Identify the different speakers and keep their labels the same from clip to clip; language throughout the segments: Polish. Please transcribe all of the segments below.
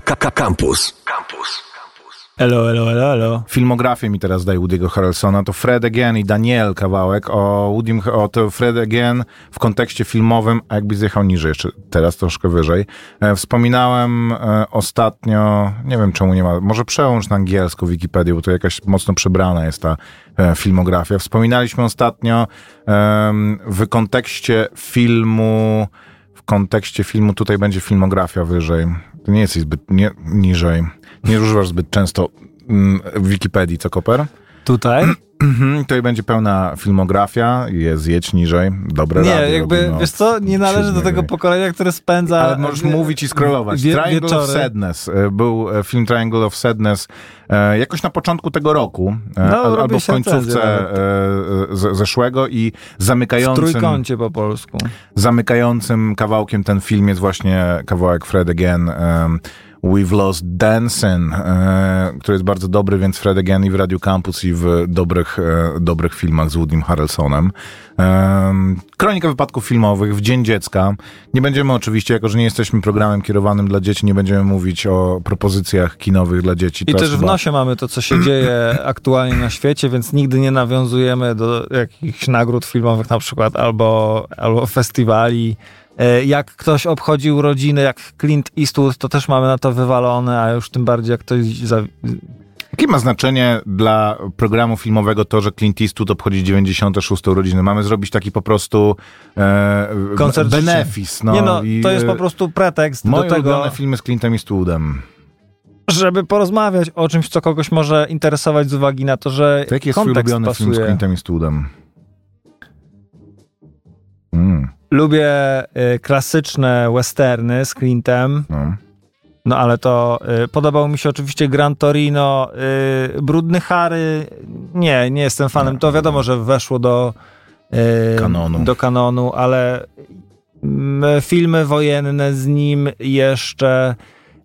Speaker 1: Campus. Campus.
Speaker 2: Elo, elo, elo, elo.
Speaker 3: Filmografię mi teraz daje Woody'ego Harrelsona, to Fred Again i Daniel kawałek o, Woodym, o to Fred Again w kontekście filmowym, a jakby zjechał niżej, jeszcze teraz troszkę wyżej. E, wspominałem e, ostatnio, nie wiem czemu nie ma, może przełącz na angielsko Wikipedię, bo to jakaś mocno przebrana jest ta e, filmografia. Wspominaliśmy ostatnio w kontekście filmu, kontekście filmu, tutaj będzie filmografia wyżej. To nie jesteś zbyt nie, niżej. Nie używasz zbyt często mm, Wikipedii, co Koper?
Speaker 2: Tutaj?
Speaker 3: Mhm, tutaj będzie pełna filmografia, jest jedź niżej, dobre
Speaker 2: Nie,
Speaker 3: radio
Speaker 2: jakby,
Speaker 3: robimy
Speaker 2: wiesz co, nie należy do tego pokolenia, które spędza...
Speaker 3: Ale możesz
Speaker 2: wie-
Speaker 3: mówić i scrollować.
Speaker 2: wie-
Speaker 3: Triangle
Speaker 2: wieczory.
Speaker 3: of Sadness. e, Był e, film Triangle of Sadness e, jakoś na początku tego roku, e,
Speaker 2: No,
Speaker 3: al- albo w końcówce e, z- zeszłego i
Speaker 2: W
Speaker 3: zamykającym,
Speaker 2: trójkącie po polsku.
Speaker 3: zamykającym kawałkiem ten film jest właśnie kawałek Fred Again. We've Lost Dancing, e, który jest bardzo dobry, więc Fred Again i w Radio Campus i w dobrych, e, dobrych filmach z Woodym Harrelsonem. Em, Kronika wypadków filmowych w Dzień Dziecka. Nie będziemy oczywiście, jako że nie jesteśmy programem kierowanym dla dzieci, nie będziemy mówić o propozycjach kinowych dla dzieci.
Speaker 2: I
Speaker 3: To
Speaker 2: też w nosie mamy to, co się dzieje aktualnie na świecie, więc nigdy nie nawiązujemy do jakichś nagród filmowych na przykład, albo, albo festiwali. E, Jak ktoś obchodził urodziny, jak Clint Eastwood, to też mamy na to wywalone, a już tym bardziej jak ktoś... Za...
Speaker 3: Jakie ma znaczenie dla programu filmowego to, że Clint Eastwood obchodzi 96. urodziny? Mamy zrobić taki po prostu e,
Speaker 2: Koncert
Speaker 3: benefis. No,
Speaker 2: nie no,
Speaker 3: i,
Speaker 2: to jest
Speaker 3: e,
Speaker 2: po prostu pretekst
Speaker 3: Moje
Speaker 2: do tego,
Speaker 3: ulubione filmy z Clintem Eastwoodem.
Speaker 2: żeby porozmawiać o czymś, co kogoś może interesować z uwagi na to, że
Speaker 3: To jaki jest twój
Speaker 2: kontekst
Speaker 3: ulubiony film z
Speaker 2: pasuje.
Speaker 3: Clintem Eastwoodem?
Speaker 2: Lubię y, klasyczne westerny z Clintem,
Speaker 3: no.
Speaker 2: no ale to y, podobał mi się oczywiście Gran Torino, y, Brudny Harry, nie, nie jestem fanem, to wiadomo, że weszło do y,
Speaker 3: Kanonu.
Speaker 2: do kanonu, ale mm, filmy wojenne z nim jeszcze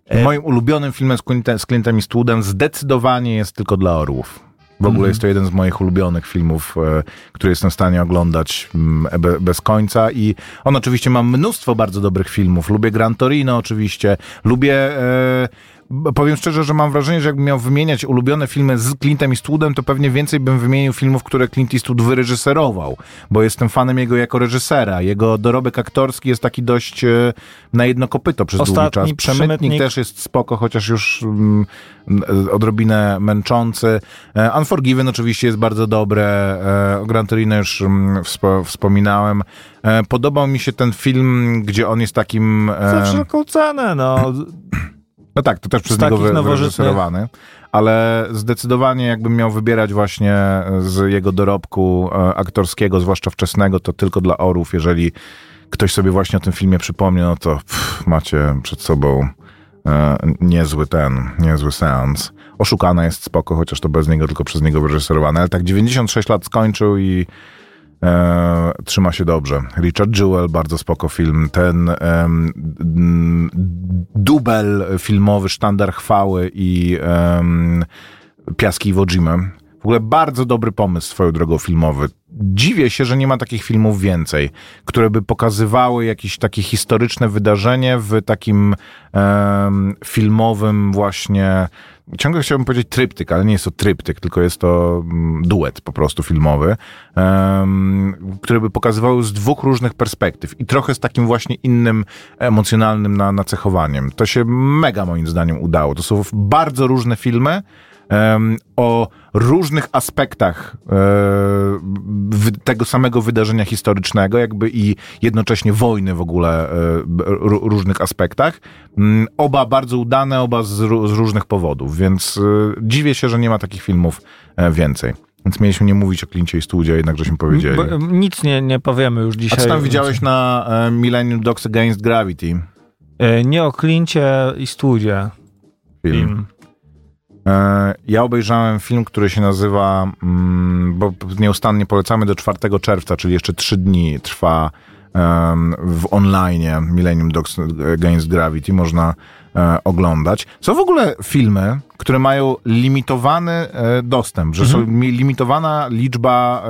Speaker 2: e,
Speaker 3: Moim ulubionym filmem z Clintem, z Clintem Eastwoodem zdecydowanie jest tylko dla orłów. W ogóle
Speaker 2: Mhm.
Speaker 3: jest to jeden z moich ulubionych filmów, e, który jestem w stanie oglądać mm, be, bez końca i on oczywiście ma mnóstwo bardzo dobrych filmów. Lubię Gran Torino oczywiście, lubię... Powiem szczerze, że mam wrażenie, że jakbym miał wymieniać ulubione filmy z Clintem Eastwoodem, to pewnie więcej bym wymienił filmów, które Clint Eastwood wyreżyserował, bo jestem fanem jego jako reżysera. Jego dorobek aktorski jest taki dość e, na jedno kopyto przez długi
Speaker 2: Ostatni
Speaker 3: czas. Przemytnik,
Speaker 2: Przemytnik.
Speaker 3: też jest spoko, chociaż już mm, e, odrobinę męczący. E, Unforgiven oczywiście jest bardzo dobre. O Gran Torino już mm, wspo, wspominałem. Podobał mi się ten film, gdzie on jest takim...
Speaker 2: za wszelką cenę, no.
Speaker 3: No tak, to też przez niego wy, wyreżyserowany. Ale zdecydowanie jakbym miał wybierać właśnie z jego dorobku e, aktorskiego, zwłaszcza wczesnego, to tylko dla orów. Jeżeli ktoś sobie właśnie o tym filmie przypomni, no to pff, macie przed sobą e, niezły ten, niezły seans. Oszukana jest spoko, chociaż to bez niego, tylko przez niego wyreżyserowane. Ale tak 96 lat skończył i e, trzyma się dobrze. Richard Jewell, bardzo spoko film. Ten em, mm, dubel filmowy, sztandar chwały i em, Piaski Iwo Jimmy. W ogóle bardzo dobry pomysł swoją drogą filmowy. Dziwię się, że nie ma takich filmów więcej, które by pokazywały jakieś takie historyczne wydarzenie w takim em, filmowym właśnie ciągle chciałbym powiedzieć tryptyk, ale nie jest to tryptyk, tylko jest to mm, duet po prostu filmowy, em, które by pokazywały z dwóch różnych perspektyw i trochę z takim właśnie innym emocjonalnym na, nacechowaniem. To się mega moim zdaniem udało. To są bardzo różne filmy, o różnych aspektach e, tego samego wydarzenia historycznego, jakby i jednocześnie wojny w ogóle e, różnych aspektach. Mm, Oba bardzo udane, oba z, ró- z różnych powodów, więc e, dziwię się, że nie ma takich filmów więcej. Więc mieliśmy nie mówić o Klincie i Studzie, jednak żeśmy powiedzieli.
Speaker 2: Bo, nic nie, nie powiemy już
Speaker 3: A
Speaker 2: dzisiaj.
Speaker 3: co tam widziałeś na Millennium Dogs Against Gravity?
Speaker 2: Nie o Klincie i Studzie.
Speaker 3: Film.
Speaker 2: Film.
Speaker 3: E, Ja obejrzałem film, który się nazywa, mm, bo nieustannie polecamy do 4 czerwca, czyli jeszcze 3 dni trwa w online Millennium Dogs Against Gravity, można e, oglądać. Są w ogóle filmy, które mają limitowany e, dostęp, że są mi- limitowana liczba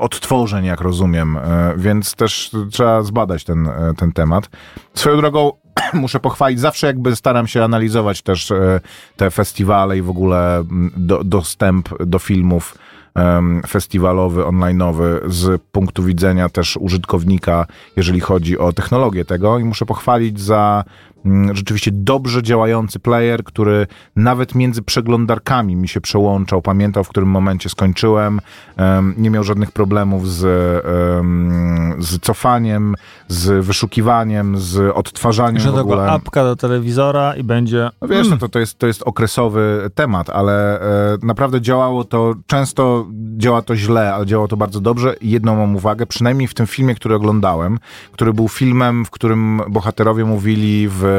Speaker 3: odtworzeń, jak rozumiem, e, więc też trzeba zbadać ten, e, ten temat. Swoją drogą muszę pochwalić, zawsze jakby staram się analizować też e, te festiwale i w ogóle mm, do, dostęp do filmów festiwalowy, online'owy z punktu widzenia też użytkownika, jeżeli chodzi o technologię tego i muszę pochwalić za Mm, rzeczywiście dobrze działający player, który nawet między przeglądarkami mi się przełączał, pamiętał w którym momencie skończyłem, nie miał żadnych problemów z, z cofaniem, z wyszukiwaniem, z odtwarzaniem
Speaker 2: Że
Speaker 3: w ogóle.
Speaker 2: Tylko apka do telewizora i będzie...
Speaker 3: No wiesz, no to, to, jest, to jest okresowy temat, ale e, naprawdę działało to, często działa to źle, ale działało to bardzo dobrze. Jedną mam uwagę, przynajmniej w tym filmie, który oglądałem, który był filmem, w którym bohaterowie mówili w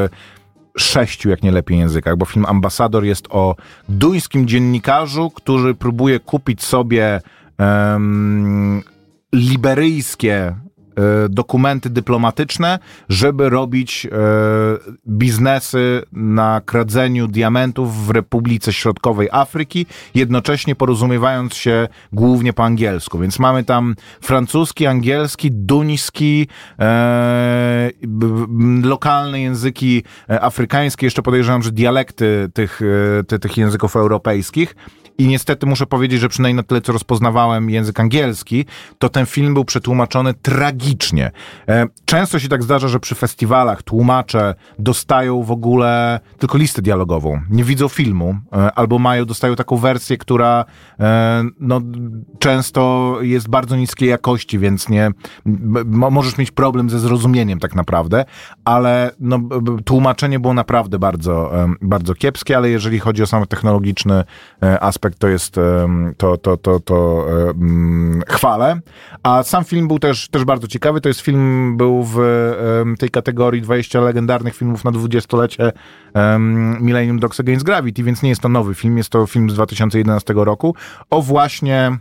Speaker 3: sześciu, jak nie lepiej językach, bo film Ambasador jest o duńskim dziennikarzu, który próbuje kupić sobie um, liberyjskie dokumenty dyplomatyczne, żeby robić e, biznesy na kradzeniu diamentów w Republice Środkowej Afryki, jednocześnie porozumiewając się głównie po angielsku. Więc mamy tam francuski, angielski, duński, e, lokalne języki afrykańskie, jeszcze podejrzewam, że dialekty tych, tych języków europejskich. I niestety muszę powiedzieć, że przynajmniej na tyle, co rozpoznawałem język angielski, to ten film był przetłumaczony tragicznie. E, często się tak zdarza, że przy festiwalach tłumacze dostają w ogóle tylko listę dialogową, nie widzą filmu, e, albo mają, dostają taką wersję, która e, no, często jest bardzo niskiej jakości, więc nie możesz mieć problem ze zrozumieniem tak naprawdę, ale no, tłumaczenie było naprawdę bardzo, bardzo kiepskie, ale jeżeli chodzi o sam technologiczny aspekt, aspekt to jest, to, to, to, to chwalę. A sam film był też, też bardzo ciekawy. To jest film, był w tej kategorii 20 legendarnych filmów na dwudziestolecie Millennium Dogs Against Gravity, więc nie jest to nowy film, jest to film z 2011 roku o właśnie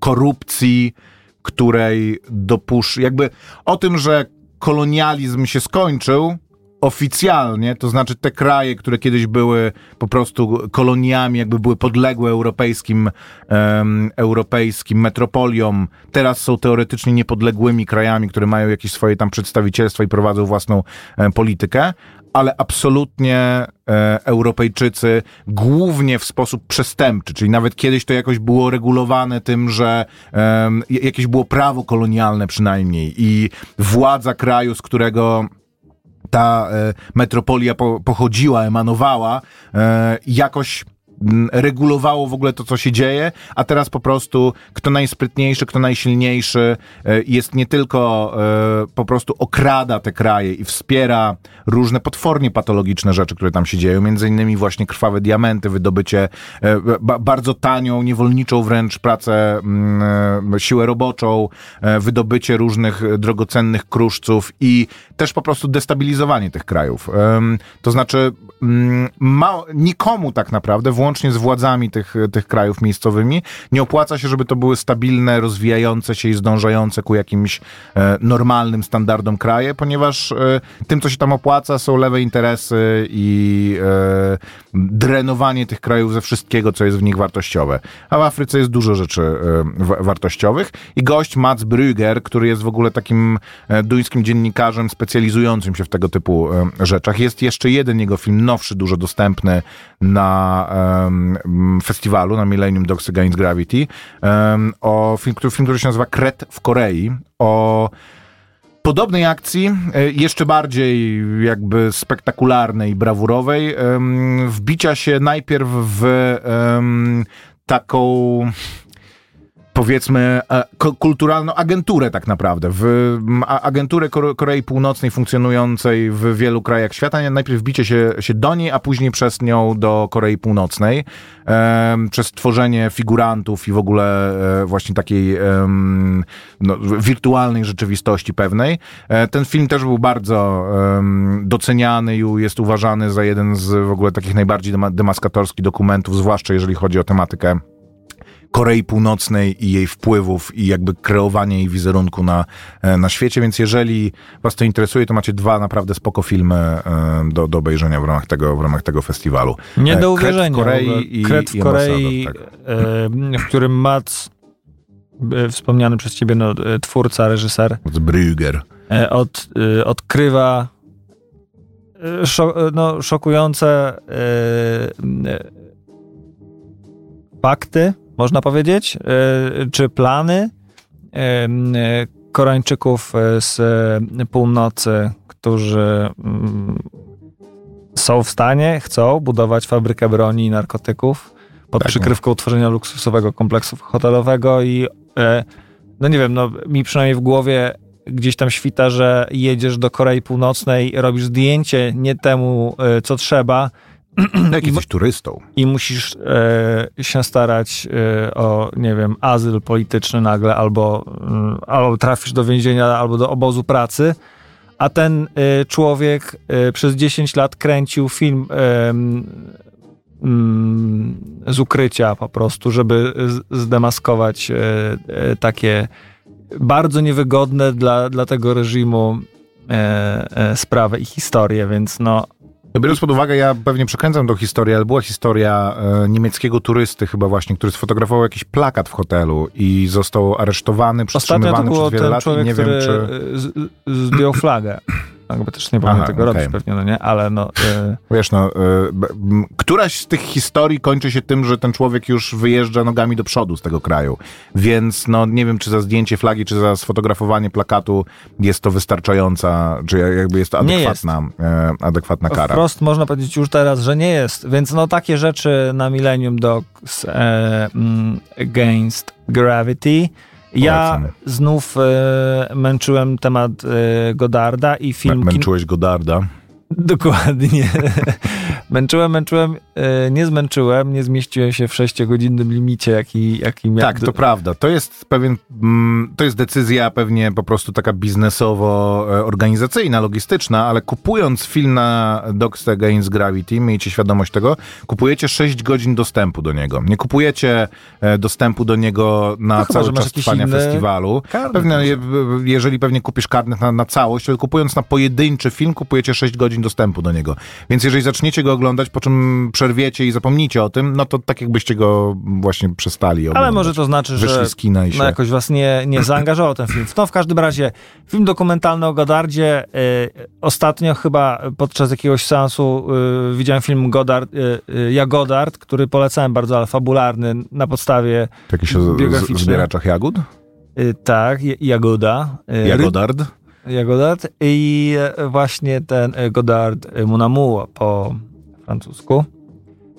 Speaker 3: korupcji, której dopusz... jakby o tym, że kolonializm się skończył, oficjalnie, to znaczy te kraje, które kiedyś były po prostu koloniami, jakby były podległe europejskim, um, europejskim metropoliom, teraz są teoretycznie niepodległymi krajami, które mają jakieś swoje tam przedstawicielstwa i prowadzą własną e, politykę, ale absolutnie e, Europejczycy głównie w sposób przestępczy, czyli nawet kiedyś to jakoś było regulowane tym, że e, jakieś było prawo kolonialne przynajmniej i władza kraju, z którego ta e, metropolia po, pochodziła, emanowała, e, jakoś regulowało w ogóle to, co się dzieje, a teraz po prostu kto najsprytniejszy, kto najsilniejszy e, jest nie tylko e, po prostu okrada te kraje i wspiera różne potwornie patologiczne rzeczy, które tam się dzieją, między innymi właśnie krwawe diamenty, wydobycie e, bardzo tanią, niewolniczą wręcz pracę, siłę roboczą, wydobycie różnych drogocennych kruszców i też po prostu destabilizowanie tych krajów. To znaczy ma, nikomu tak naprawdę, włącznie łącznie z władzami tych, tych krajów miejscowymi, nie opłaca się, żeby to były stabilne, rozwijające się i zdążające ku jakimś e, normalnym standardom kraje, ponieważ e, tym, co się tam opłaca, są lewe interesy i e, drenowanie tych krajów ze wszystkiego, co jest w nich wartościowe. A w Afryce jest dużo rzeczy wartościowych i gość Mats Brügger, który jest w ogóle takim duńskim dziennikarzem specjalizującym się w tego typu rzeczach. Jest jeszcze jeden jego film, nowszy, dużo dostępny na festiwalu, na Millennium Dogs Against Gravity, o film, który, film, który się nazywa Kret w Korei, o podobnej akcji, e, jeszcze bardziej jakby spektakularnej, brawurowej, wbicia się najpierw w taką powiedzmy e, kulturalną agenturę tak naprawdę, w agenturę Korei Północnej funkcjonującej w wielu krajach świata. Najpierw bicie się, się do niej, a później przez nią do Korei Północnej przez tworzenie figurantów i w ogóle e, właśnie takiej no, wirtualnej rzeczywistości pewnej. E, ten film też był bardzo doceniany i jest uważany za jeden z w ogóle takich najbardziej demaskatorskich dokumentów, zwłaszcza jeżeli chodzi o tematykę Korei Północnej i jej wpływów i jakby kreowanie jej wizerunku na, e, na świecie, więc jeżeli was to interesuje, to macie dwa naprawdę spoko filmy e, do, do obejrzenia w ramach tego, w ramach tego festiwalu.
Speaker 2: Nie do e, uwierzenia. Kret w Korei, i, Kret w, Korei tak. w którym Mats wspomniany przez ciebie no, twórca, reżyser.
Speaker 3: Z Brügger.
Speaker 2: Od, odkrywa no, szokujące fakty, można powiedzieć, czy plany Koreańczyków z północy, którzy mm, są w stanie, chcą budować fabrykę broni i narkotyków pod tak, przykrywką tworzenia luksusowego kompleksu hotelowego i e, no nie wiem, no mi przynajmniej w głowie gdzieś tam świta, że jedziesz do Korei Północnej, robisz zdjęcie nie temu, e, co trzeba.
Speaker 3: Jak jesteś turystą.
Speaker 2: I musisz e, się starać e, o, nie wiem, azyl polityczny nagle, albo, mm, albo trafisz do więzienia, albo do obozu pracy a ten y, człowiek y, przez 10 lat kręcił film y, z ukrycia po prostu, żeby zdemaskować y, takie bardzo niewygodne dla, dla tego reżimu sprawy i historie, więc no
Speaker 3: Biorąc pod uwagę, ja pewnie przekręcam tą historię, ale była historia e, niemieckiego turysty chyba właśnie, który sfotografował jakiś plakat w hotelu i został aresztowany, przetrzymywany przez wiele lat
Speaker 2: człowiek,
Speaker 3: i nie
Speaker 2: wiem,
Speaker 3: czy...
Speaker 2: zdjął flagę. Jakby też nie powinien tego okay. robić pewnie, no nie? Ale no...
Speaker 3: Y... Wiesz, no, y, któraś z tych historii kończy się tym, że ten człowiek już wyjeżdża nogami do przodu z tego kraju. Więc no, nie wiem, czy za zdjęcie flagi, czy za sfotografowanie plakatu jest to wystarczająca, czy jakby jest to adekwatna, jest. E, adekwatna kara.
Speaker 2: Wprost można powiedzieć już teraz, że nie jest. Więc no, takie rzeczy na Millennium Dogs e, mm, Against Gravity ja znów e, męczyłem temat e, Godarda i film...
Speaker 3: Męczyłeś Godarda?
Speaker 2: Dokładnie. męczyłem, męczyłem, e, nie zmęczyłem, nie zmieściłem się w sześciogodzinnym limicie, jaki, jaki miałem.
Speaker 3: Tak, to prawda. To jest pewien, mm, to jest decyzja pewnie po prostu taka biznesowo-organizacyjna, logistyczna, ale kupując film na Dogs Against Gravity, miejcie świadomość tego, kupujecie 6 godzin dostępu do niego. Nie kupujecie e, dostępu do niego na no cały czas trwania festiwalu. Pewnie, jeżeli pewnie kupisz karnet na, na całość, ale kupując na pojedynczy film, kupujecie 6 godzin godzin dostępu do niego. Więc jeżeli zaczniecie go oglądać, po czym przerwiecie i zapomnicie o tym, no to tak jakbyście go właśnie przestali oglądać.
Speaker 2: Ale może to znaczy, że
Speaker 3: z
Speaker 2: no jakoś was nie, nie zaangażował ten film. No w każdym razie film dokumentalny o Godardzie. Y, ostatnio chyba podczas jakiegoś seansu y, widziałem film Godard, y, ja Godard, który polecałem bardzo, ale fabularny na podstawie
Speaker 3: Jakiś o zbieraczach jagód?
Speaker 2: tak, Jagoda.
Speaker 3: Jagodard?
Speaker 2: Godard i właśnie ten Godard Mon Amour po francusku.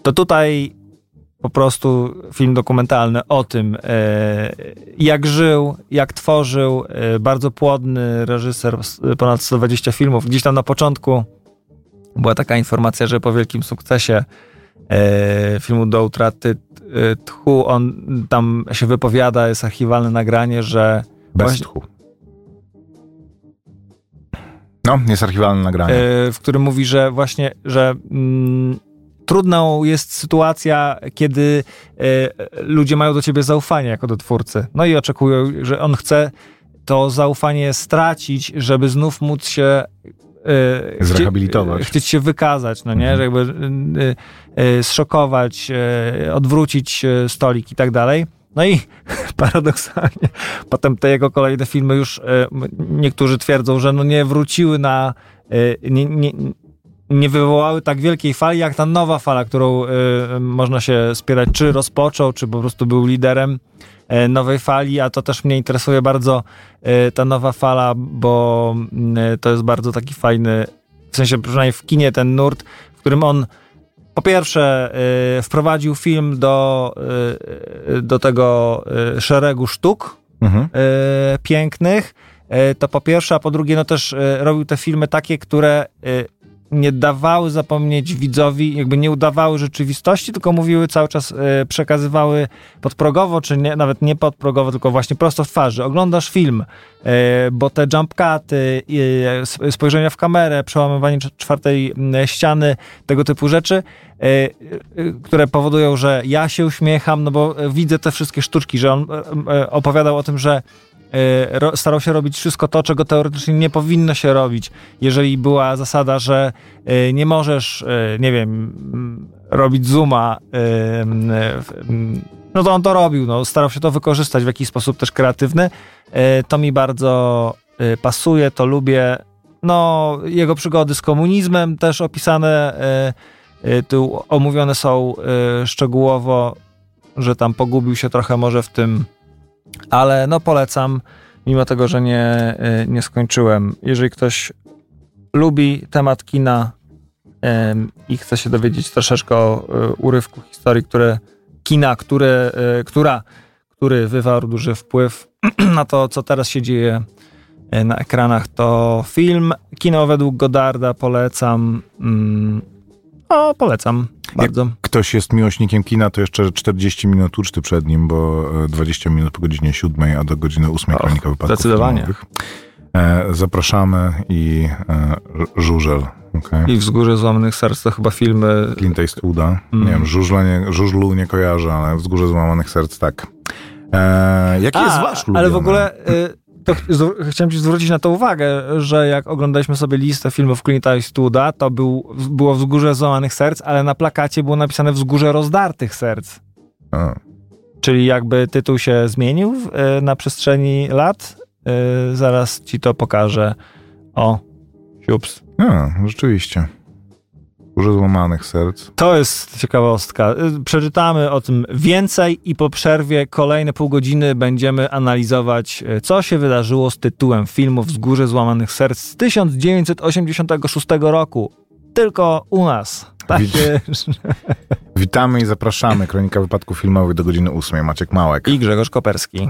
Speaker 2: To tutaj po prostu film dokumentalny o tym, e, jak żył, jak tworzył. E, bardzo płodny reżyser, ponad 120 filmów. Gdzieś tam na początku była taka informacja, że po wielkim sukcesie e, filmu Do utraty tchu, on tam się wypowiada, jest archiwalne nagranie, że...
Speaker 3: Bez właśnie, tchu. No, jest archiwalne nagranie.
Speaker 2: E, w którym mówi, że właśnie, że mm, trudną jest sytuacja, kiedy e, ludzie mają do ciebie zaufanie jako do twórcy. No i oczekują, że on chce to zaufanie stracić, żeby znów móc się
Speaker 3: e, zrehabilitować.
Speaker 2: Chcieć się wykazać, no nie? Mhm. Że jakby zszokować, odwrócić stolik i tak dalej. No i paradoksalnie potem te jego kolejne filmy już e, niektórzy twierdzą, że no nie wróciły na, e, nie, nie, nie wywołały tak wielkiej fali, jak ta nowa fala, którą e, można się spierać, czy rozpoczął, czy po prostu był liderem nowej fali, a to też mnie interesuje bardzo ta nowa fala, bo to jest bardzo taki fajny, w sensie przynajmniej w kinie ten nurt, w którym on po pierwsze, y, wprowadził film do, y, do tego y, szeregu sztuk mhm. pięknych. To po pierwsze, a po drugie, no też robił te filmy takie, które nie dawały zapomnieć widzowi, jakby nie udawały rzeczywistości, tylko mówiły cały czas, e, przekazywały podprogowo, czy nie, nawet nie podprogowo, tylko właśnie prosto w twarzy. Oglądasz film, e, bo te jump cuty, e, spojrzenia w kamerę, przełamywanie czwartej ściany, tego typu rzeczy, które powodują, że ja się uśmiecham, no bo widzę te wszystkie sztuczki, że on opowiadał o tym, że starał się robić wszystko to, czego teoretycznie nie powinno się robić. Jeżeli była zasada, że e, nie możesz, e, nie wiem, robić zooma
Speaker 4: no to on to robił, no, starał się to wykorzystać w jakiś sposób też kreatywny. E, to mi bardzo e, pasuje, to lubię. No, jego przygody z komunizmem też opisane, e, tu omówione są szczegółowo, że tam pogubił się trochę może w tym, ale no polecam, mimo tego, że nie, nie skończyłem. Jeżeli ktoś lubi temat kina i chce się dowiedzieć troszeczkę o urywku historii, które kina, który, e, która, który wywarł duży wpływ na to, co teraz się dzieje na ekranach, to film Kino według Godarda polecam. Mm, o, polecam bardzo. Jak
Speaker 3: ktoś jest miłośnikiem kina, to jeszcze 40 minut uczty przed nim, bo 20 e, minut po godzinie 7, a do godziny 8 kronika wypadków
Speaker 4: Zdecydowanie. Filmowych.
Speaker 3: Zapraszamy i żużel
Speaker 4: Okay. I Wzgórze Złamanych Serc to chyba filmy...
Speaker 3: Clint Eastwooda. Mm. Nie wiem, żużla nie, żużlu nie kojarzę, ale Wzgórze Złamanych Serc tak. E, jaki A, jest wasz ulubiony?
Speaker 4: Ale w ogóle... Y to chciałem ci zwrócić na to uwagę, że jak oglądaliśmy sobie listę filmów Clint'a Eastwooda, to był, było Wzgórze Złamanych Serc, ale na plakacie było napisane Wzgórze Rozdartych Serc. A. Czyli jakby tytuł się zmienił y, na przestrzeni lat. Y, zaraz ci to pokażę. O, siups.
Speaker 3: A, rzeczywiście. Dużo złamanych serc.
Speaker 4: To jest ciekawostka. Y, przeczytamy o tym więcej i po przerwie kolejne pół godziny będziemy analizować, y, co się wydarzyło z tytułem filmu Wzgórze Złamanych Serc z 1986 roku. Tylko u nas. Tak
Speaker 3: Witamy i zapraszamy. Kronika wypadków filmowych do godziny 8. Maciek Małek.
Speaker 4: I Grzegorz Koperski.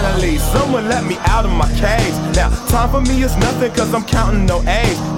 Speaker 4: Finally, someone let me out of my cage. Now, time for me is nothing cause I'm counting no A's.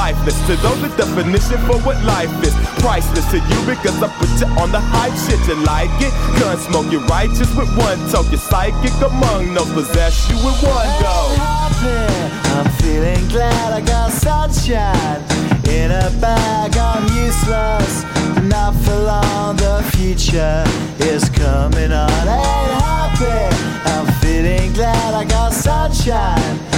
Speaker 4: Lifeless to those, the definition for what life is. Priceless to you because I put you on the hype shit. You like it? Gun smoke, you're righteous with one talk. You're psychic among no possess you with one go. I'm feeling glad I got sunshine in a bag. I'm useless, not for long. The future is coming on. Ain't happy. I'm feeling glad I got sunshine in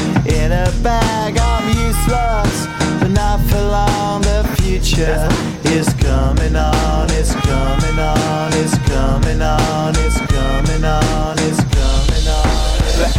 Speaker 4: a bag. I'm useless, but not for long. The future is coming on, it's coming on, it's coming on, it's coming on, it's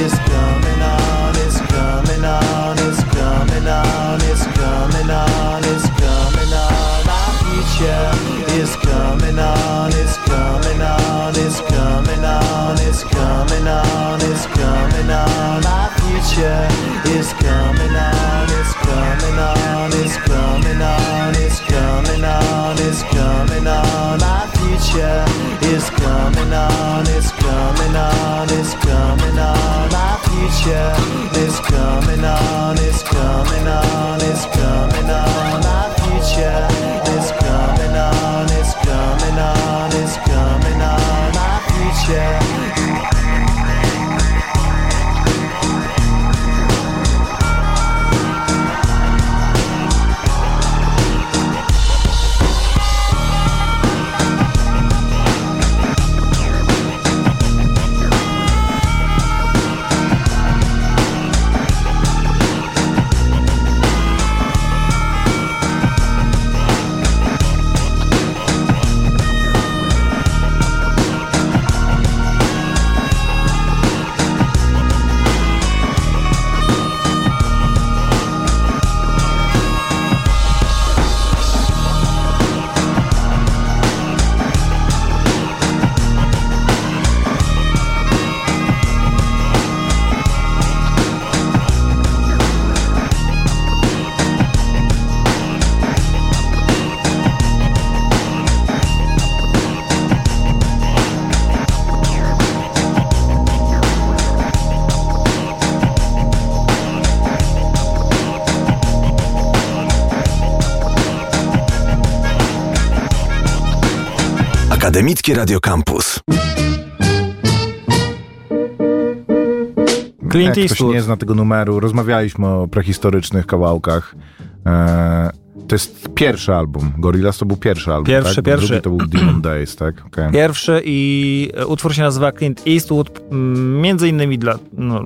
Speaker 1: discover
Speaker 5: Akademickie Radio Campus.
Speaker 2: Clint
Speaker 3: Jak ktoś nie zna tego numeru, rozmawialiśmy o prehistorycznych kawałkach. E, to jest pierwszy album. Gorillaz to był pierwszy album,
Speaker 2: Pierwszy,
Speaker 3: tak?
Speaker 2: pierwszy.
Speaker 3: Drugi to był Demon Days, tak? Okay.
Speaker 2: Pierwszy i e, utwór się nazywa Clint Eastwood, m, między innymi dla, no,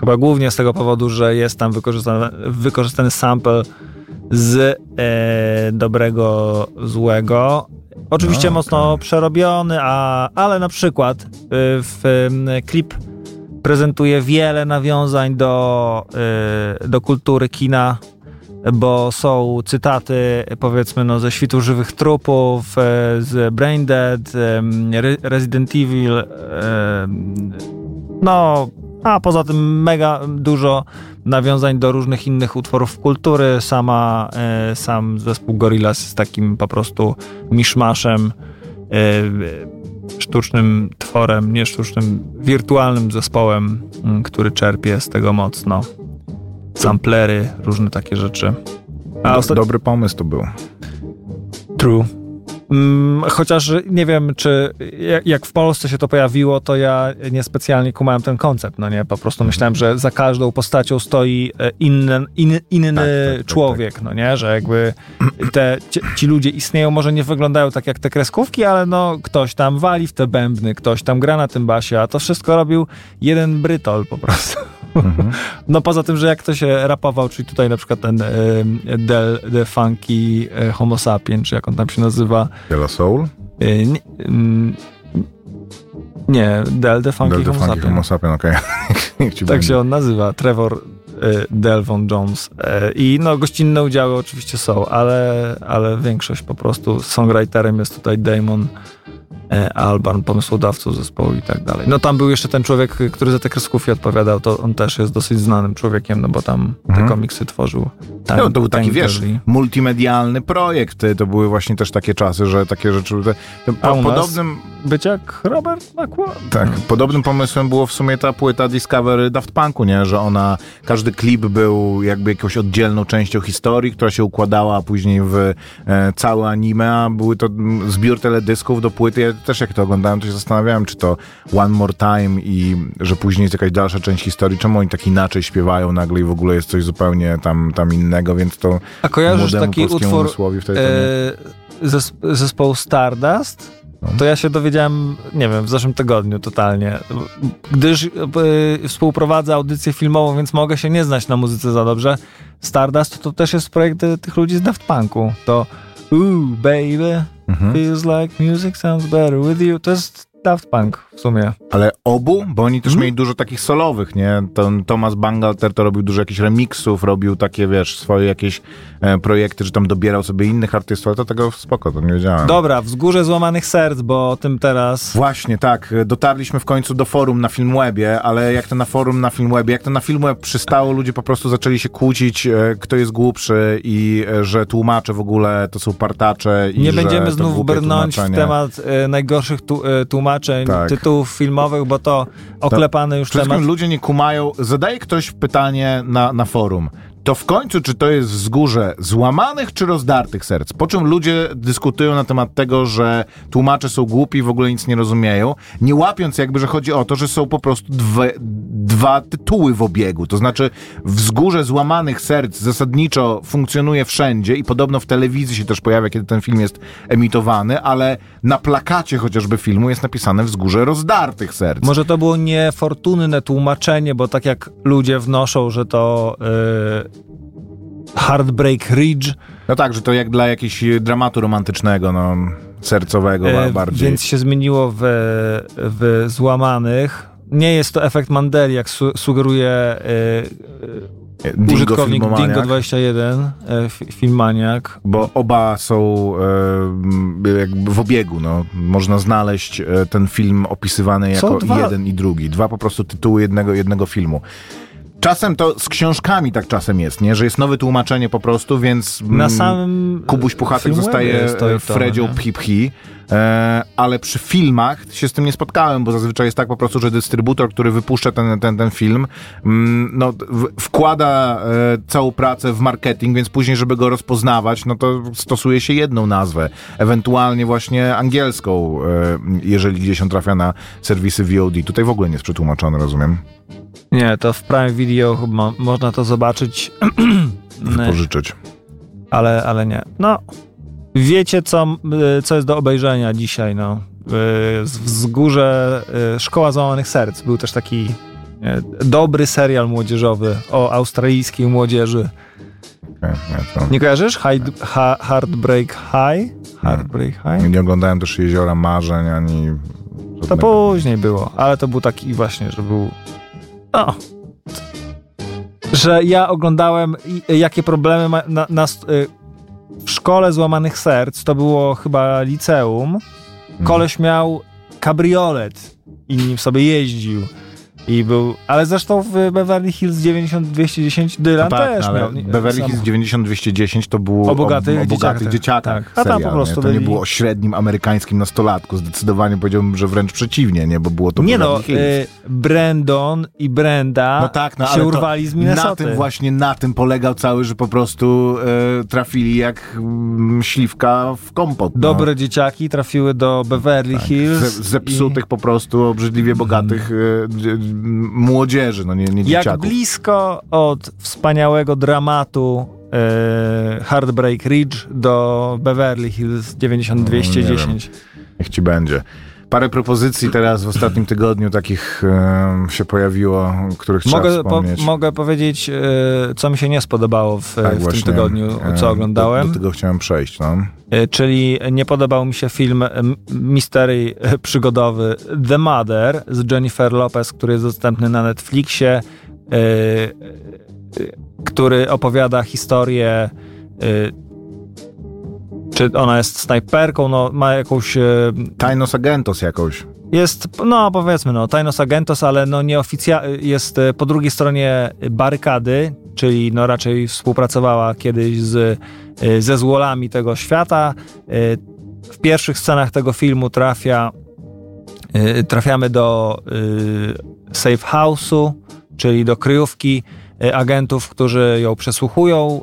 Speaker 2: chyba głównie z tego powodu, że jest tam wykorzystany, wykorzystany sample z e, dobrego, złego. Oczywiście
Speaker 3: No,
Speaker 2: mocno przerobiony, a, ale na przykład e, w klip prezentuje wiele nawiązań do, e, do kultury kina, bo są cytaty powiedzmy no, ze świtu żywych trupów, e, z Brain Dead, em, Re- Resident Evil, no a poza tym mega dużo nawiązań do różnych innych utworów kultury. Sama, e, sam zespół Gorillaz jest takim po prostu miszmaszem, e, sztucznym tworem, nie sztucznym, wirtualnym zespołem, który czerpie z tego mocno. Samplery, różne takie rzeczy. A
Speaker 3: Do,
Speaker 2: ostat...
Speaker 3: Dobry pomysł to był.
Speaker 2: True. Mm, chociaż nie wiem, czy jak, w Polsce się to pojawiło, to ja niespecjalnie kumałem ten koncept, no nie? Po prostu myślałem, że za każdą postacią stoi e, inny, inny, inny
Speaker 3: Tak, tak, tak,
Speaker 2: człowiek, no nie? Że jakby te, ci, ci ludzie istnieją, może nie wyglądają tak jak te kreskówki, ale no ktoś tam wali w te bębny, ktoś tam gra na tym basie, a to wszystko robił jeden brytol po prostu.
Speaker 3: Mhm.
Speaker 2: No poza tym, że jak ktoś e, rapował, czyli tutaj na przykład ten e, Del The Funky e, Homo Sapien, czy jak on tam się nazywa.
Speaker 3: Yellow Soul?
Speaker 2: E, nie, mm, nie, Del The Funky
Speaker 3: Del the
Speaker 2: Homo Sapien.
Speaker 3: Homo Sapien, okej. Ci
Speaker 2: Tak
Speaker 3: będzie.
Speaker 2: się on nazywa, Trevor e, Delvon Jones. I no gościnne udziały oczywiście są, ale, ale większość po prostu songwriterem jest tutaj Damon e, Albarn, pomysłodawcą zespołu i tak dalej. No tam był jeszcze ten człowiek, który za te kreskówki odpowiadał, to on też jest dosyć znanym człowiekiem, no bo tam
Speaker 3: Mhm.
Speaker 2: te komiksy tworzył. Time,
Speaker 3: No, to był taki, wiesz, multimedialny projekt. To były właśnie też takie czasy, że takie rzeczy... Te, te,
Speaker 2: A
Speaker 3: po, podobnym,
Speaker 2: Być jak Robert McQuarrie.
Speaker 3: Tak,
Speaker 2: No.
Speaker 3: podobnym pomysłem było w sumie ta płyta Discovery Daft Punku, nie? Że ona, każdy klip był jakby jakąś oddzielną częścią historii, która się układała później w e, całe anime, a były to mm, zbiór teledysków do płyty. Też jak to oglądałem, to się zastanawiałem, czy to One More Time i że później jest jakaś dalsza część historii, czemu oni tak inaczej śpiewają nagle i w ogóle jest coś zupełnie tam, tam innego, więc to
Speaker 2: A kojarzysz taki utwór
Speaker 3: wtedy
Speaker 2: e, zes, zespołu Stardust?
Speaker 3: No.
Speaker 2: To ja się dowiedziałem, nie wiem, w zeszłym tygodniu totalnie. Gdyż e, współprowadzę audycję filmową, więc mogę się nie znać na muzyce za dobrze. Stardust to też jest projekt e, tych ludzi z Daft Punku. To Ooh, baby,
Speaker 3: Mhm.
Speaker 2: feels like music sounds better with you. To jest Daft Punk w sumie.
Speaker 3: Ale obu? Bo oni też
Speaker 2: Mhm.
Speaker 3: mieli dużo takich solowych, nie? Ten Thomas Bangalter to robił dużo jakichś remixów, robił takie, wiesz, swoje jakieś e, projekty, że tam dobierał sobie innych artystów, ale to tego spoko, to nie wiedziałem.
Speaker 2: Dobra, Wzgórze Złamanych Serc, bo o tym teraz...
Speaker 3: Właśnie, tak. Dotarliśmy w końcu do forum na Filmwebie, ale jak to na forum na Filmwebie, jak to na Filmweb przystało, ludzie po prostu zaczęli się kłócić, e, kto jest głupszy i e, że tłumacze w ogóle to są partacze i
Speaker 2: Nie będziemy znów brnąć w temat e, najgorszych tu, e, tłumaczeń,
Speaker 3: Tak.
Speaker 2: tytułów filmowych, bo to oklepany już
Speaker 3: Przede
Speaker 2: temat.
Speaker 3: wszystkim ludzie nie kumają. Zadaje ktoś pytanie na, na forum. To w końcu, czy to jest wzgórze złamanych czy rozdartych serc? Po czym ludzie dyskutują na temat tego, że tłumacze są głupi i w ogóle nic nie rozumieją, nie łapiąc jakby, że chodzi o to, że są po prostu dwe, dwa tytuły w obiegu. To znaczy wzgórze złamanych serc zasadniczo funkcjonuje wszędzie i podobno w telewizji się też pojawia, kiedy ten film jest emitowany, ale na plakacie chociażby filmu jest napisane wzgórze rozdartych serc.
Speaker 2: Może to było niefortunne tłumaczenie, bo tak jak ludzie wnoszą, że to e, Heartbreak Ridge,
Speaker 3: No tak, że to jak dla jakiegoś dramatu romantycznego, no, sercowego
Speaker 2: e,
Speaker 3: bardziej.
Speaker 2: więc się zmieniło w, w Złamanych. Nie jest to efekt Mandeli, jak su sugeruje e, e,
Speaker 3: Dingo
Speaker 2: użytkownik
Speaker 3: Filmomaniak,
Speaker 2: Dingo21, e, fi- filmaniak.
Speaker 3: Bo oba są e, jakby w obiegu, no. Można znaleźć e, ten film opisywany jako jeden i drugi. Dwa po prostu tytuły jednego, jednego filmu. Czasem to z książkami tak czasem jest, nie? Że jest nowe tłumaczenie po prostu, więc...
Speaker 2: Na
Speaker 3: mm,
Speaker 2: samym
Speaker 3: Kubuś Puchatek zostaje e, Fredzią? Phi-Phi, e, ale przy filmach się z tym nie spotkałem, bo zazwyczaj jest tak po prostu, że dystrybutor, który wypuszcza ten, ten, ten film, mm, no, w, wkłada e, całą pracę w marketing, więc później, żeby go rozpoznawać, no to stosuje się jedną nazwę, ewentualnie właśnie angielską, e, jeżeli gdzieś on trafia na serwisy VOD. Tutaj w ogóle nie jest przetłumaczony, rozumiem?
Speaker 2: Nie, to w Prime Video chyba można to zobaczyć,
Speaker 3: Wypożyczyć.
Speaker 2: ale, ale nie. No, wiecie co, y, co jest do obejrzenia dzisiaj, no. Y, wzgórze y, Szkoła Złamanych Serc. Był też taki dobry serial młodzieżowy o australijskiej młodzieży.
Speaker 3: Nie,
Speaker 2: kojarzysz? Hide, ha, Heartbreak High? Heartbreak High?
Speaker 3: Nie oglądałem też Jeziora Marzeń, ani...
Speaker 2: To później było, ale to był taki właśnie, że był. No. Że ja oglądałem, i- jakie problemy ma na, na, y, w szkole złamanych serc, to było chyba liceum. Koleś miał kabriolet i nim sobie jeździł. I był, ale zresztą w Beverly Hills 90-210 Dylan
Speaker 3: No tak,
Speaker 2: też
Speaker 3: ale
Speaker 2: miał. nie-
Speaker 3: Beverly Hills 90-210 to było
Speaker 2: O bogatych
Speaker 3: o, o bogatych
Speaker 2: dzieciakach. Tak. A tam
Speaker 3: serial,
Speaker 2: po prostu
Speaker 3: nie? To nie
Speaker 2: byli-
Speaker 3: było o średnim amerykańskim nastolatku. Zdecydowanie powiedziałbym, że wręcz przeciwnie, nie? Bo było to
Speaker 2: Nie
Speaker 3: Beverly
Speaker 2: no,
Speaker 3: Hills.
Speaker 2: y, Brandon i Brenda
Speaker 3: No tak, no,
Speaker 2: się urwali z
Speaker 3: na
Speaker 2: Minnesoty.
Speaker 3: tym właśnie, na tym polegał cały, że po prostu e, trafili jak mm, śliwka w kompot. no.
Speaker 2: Dobre dzieciaki trafiły do Beverly Hills.
Speaker 3: Ze, zepsutych po prostu, obrzydliwie bogatych d- młodzieży, no nie, nie
Speaker 2: i jak
Speaker 3: dzieciaków.
Speaker 2: blisko od wspaniałego dramatu e, Heartbreak Ridge do Beverly Hills 9210.
Speaker 3: Niech ci będzie. Parę propozycji teraz w ostatnim tygodniu takich się pojawiło, których trzeba
Speaker 2: Mogę, po,
Speaker 3: wspomnieć.
Speaker 2: mogę powiedzieć, e, co mi się nie spodobało w,
Speaker 3: Tak,
Speaker 2: w tym
Speaker 3: właśnie,
Speaker 2: tygodniu,
Speaker 3: e,
Speaker 2: co oglądałem.
Speaker 3: Do, do tego chciałem przejść, no.
Speaker 2: E, Czyli nie podobał mi się film m, Mystery e, przygodowy The Mother z Jennifer Lopez, który jest dostępny na Netflixie, który opowiada historię czy ona jest snajperką, no ma jakąś e,
Speaker 3: Tajnos Agentos jakąś.
Speaker 2: jest, no powiedzmy, no, Tajnos Agentos, ale no nieoficjalnie jest e, po drugiej stronie barykady, czyli no raczej współpracowała kiedyś z, e, ze złolami tego świata. W pierwszych scenach tego filmu trafia, trafiamy do safe house'u, czyli do kryjówki agentów, którzy ją przesłuchują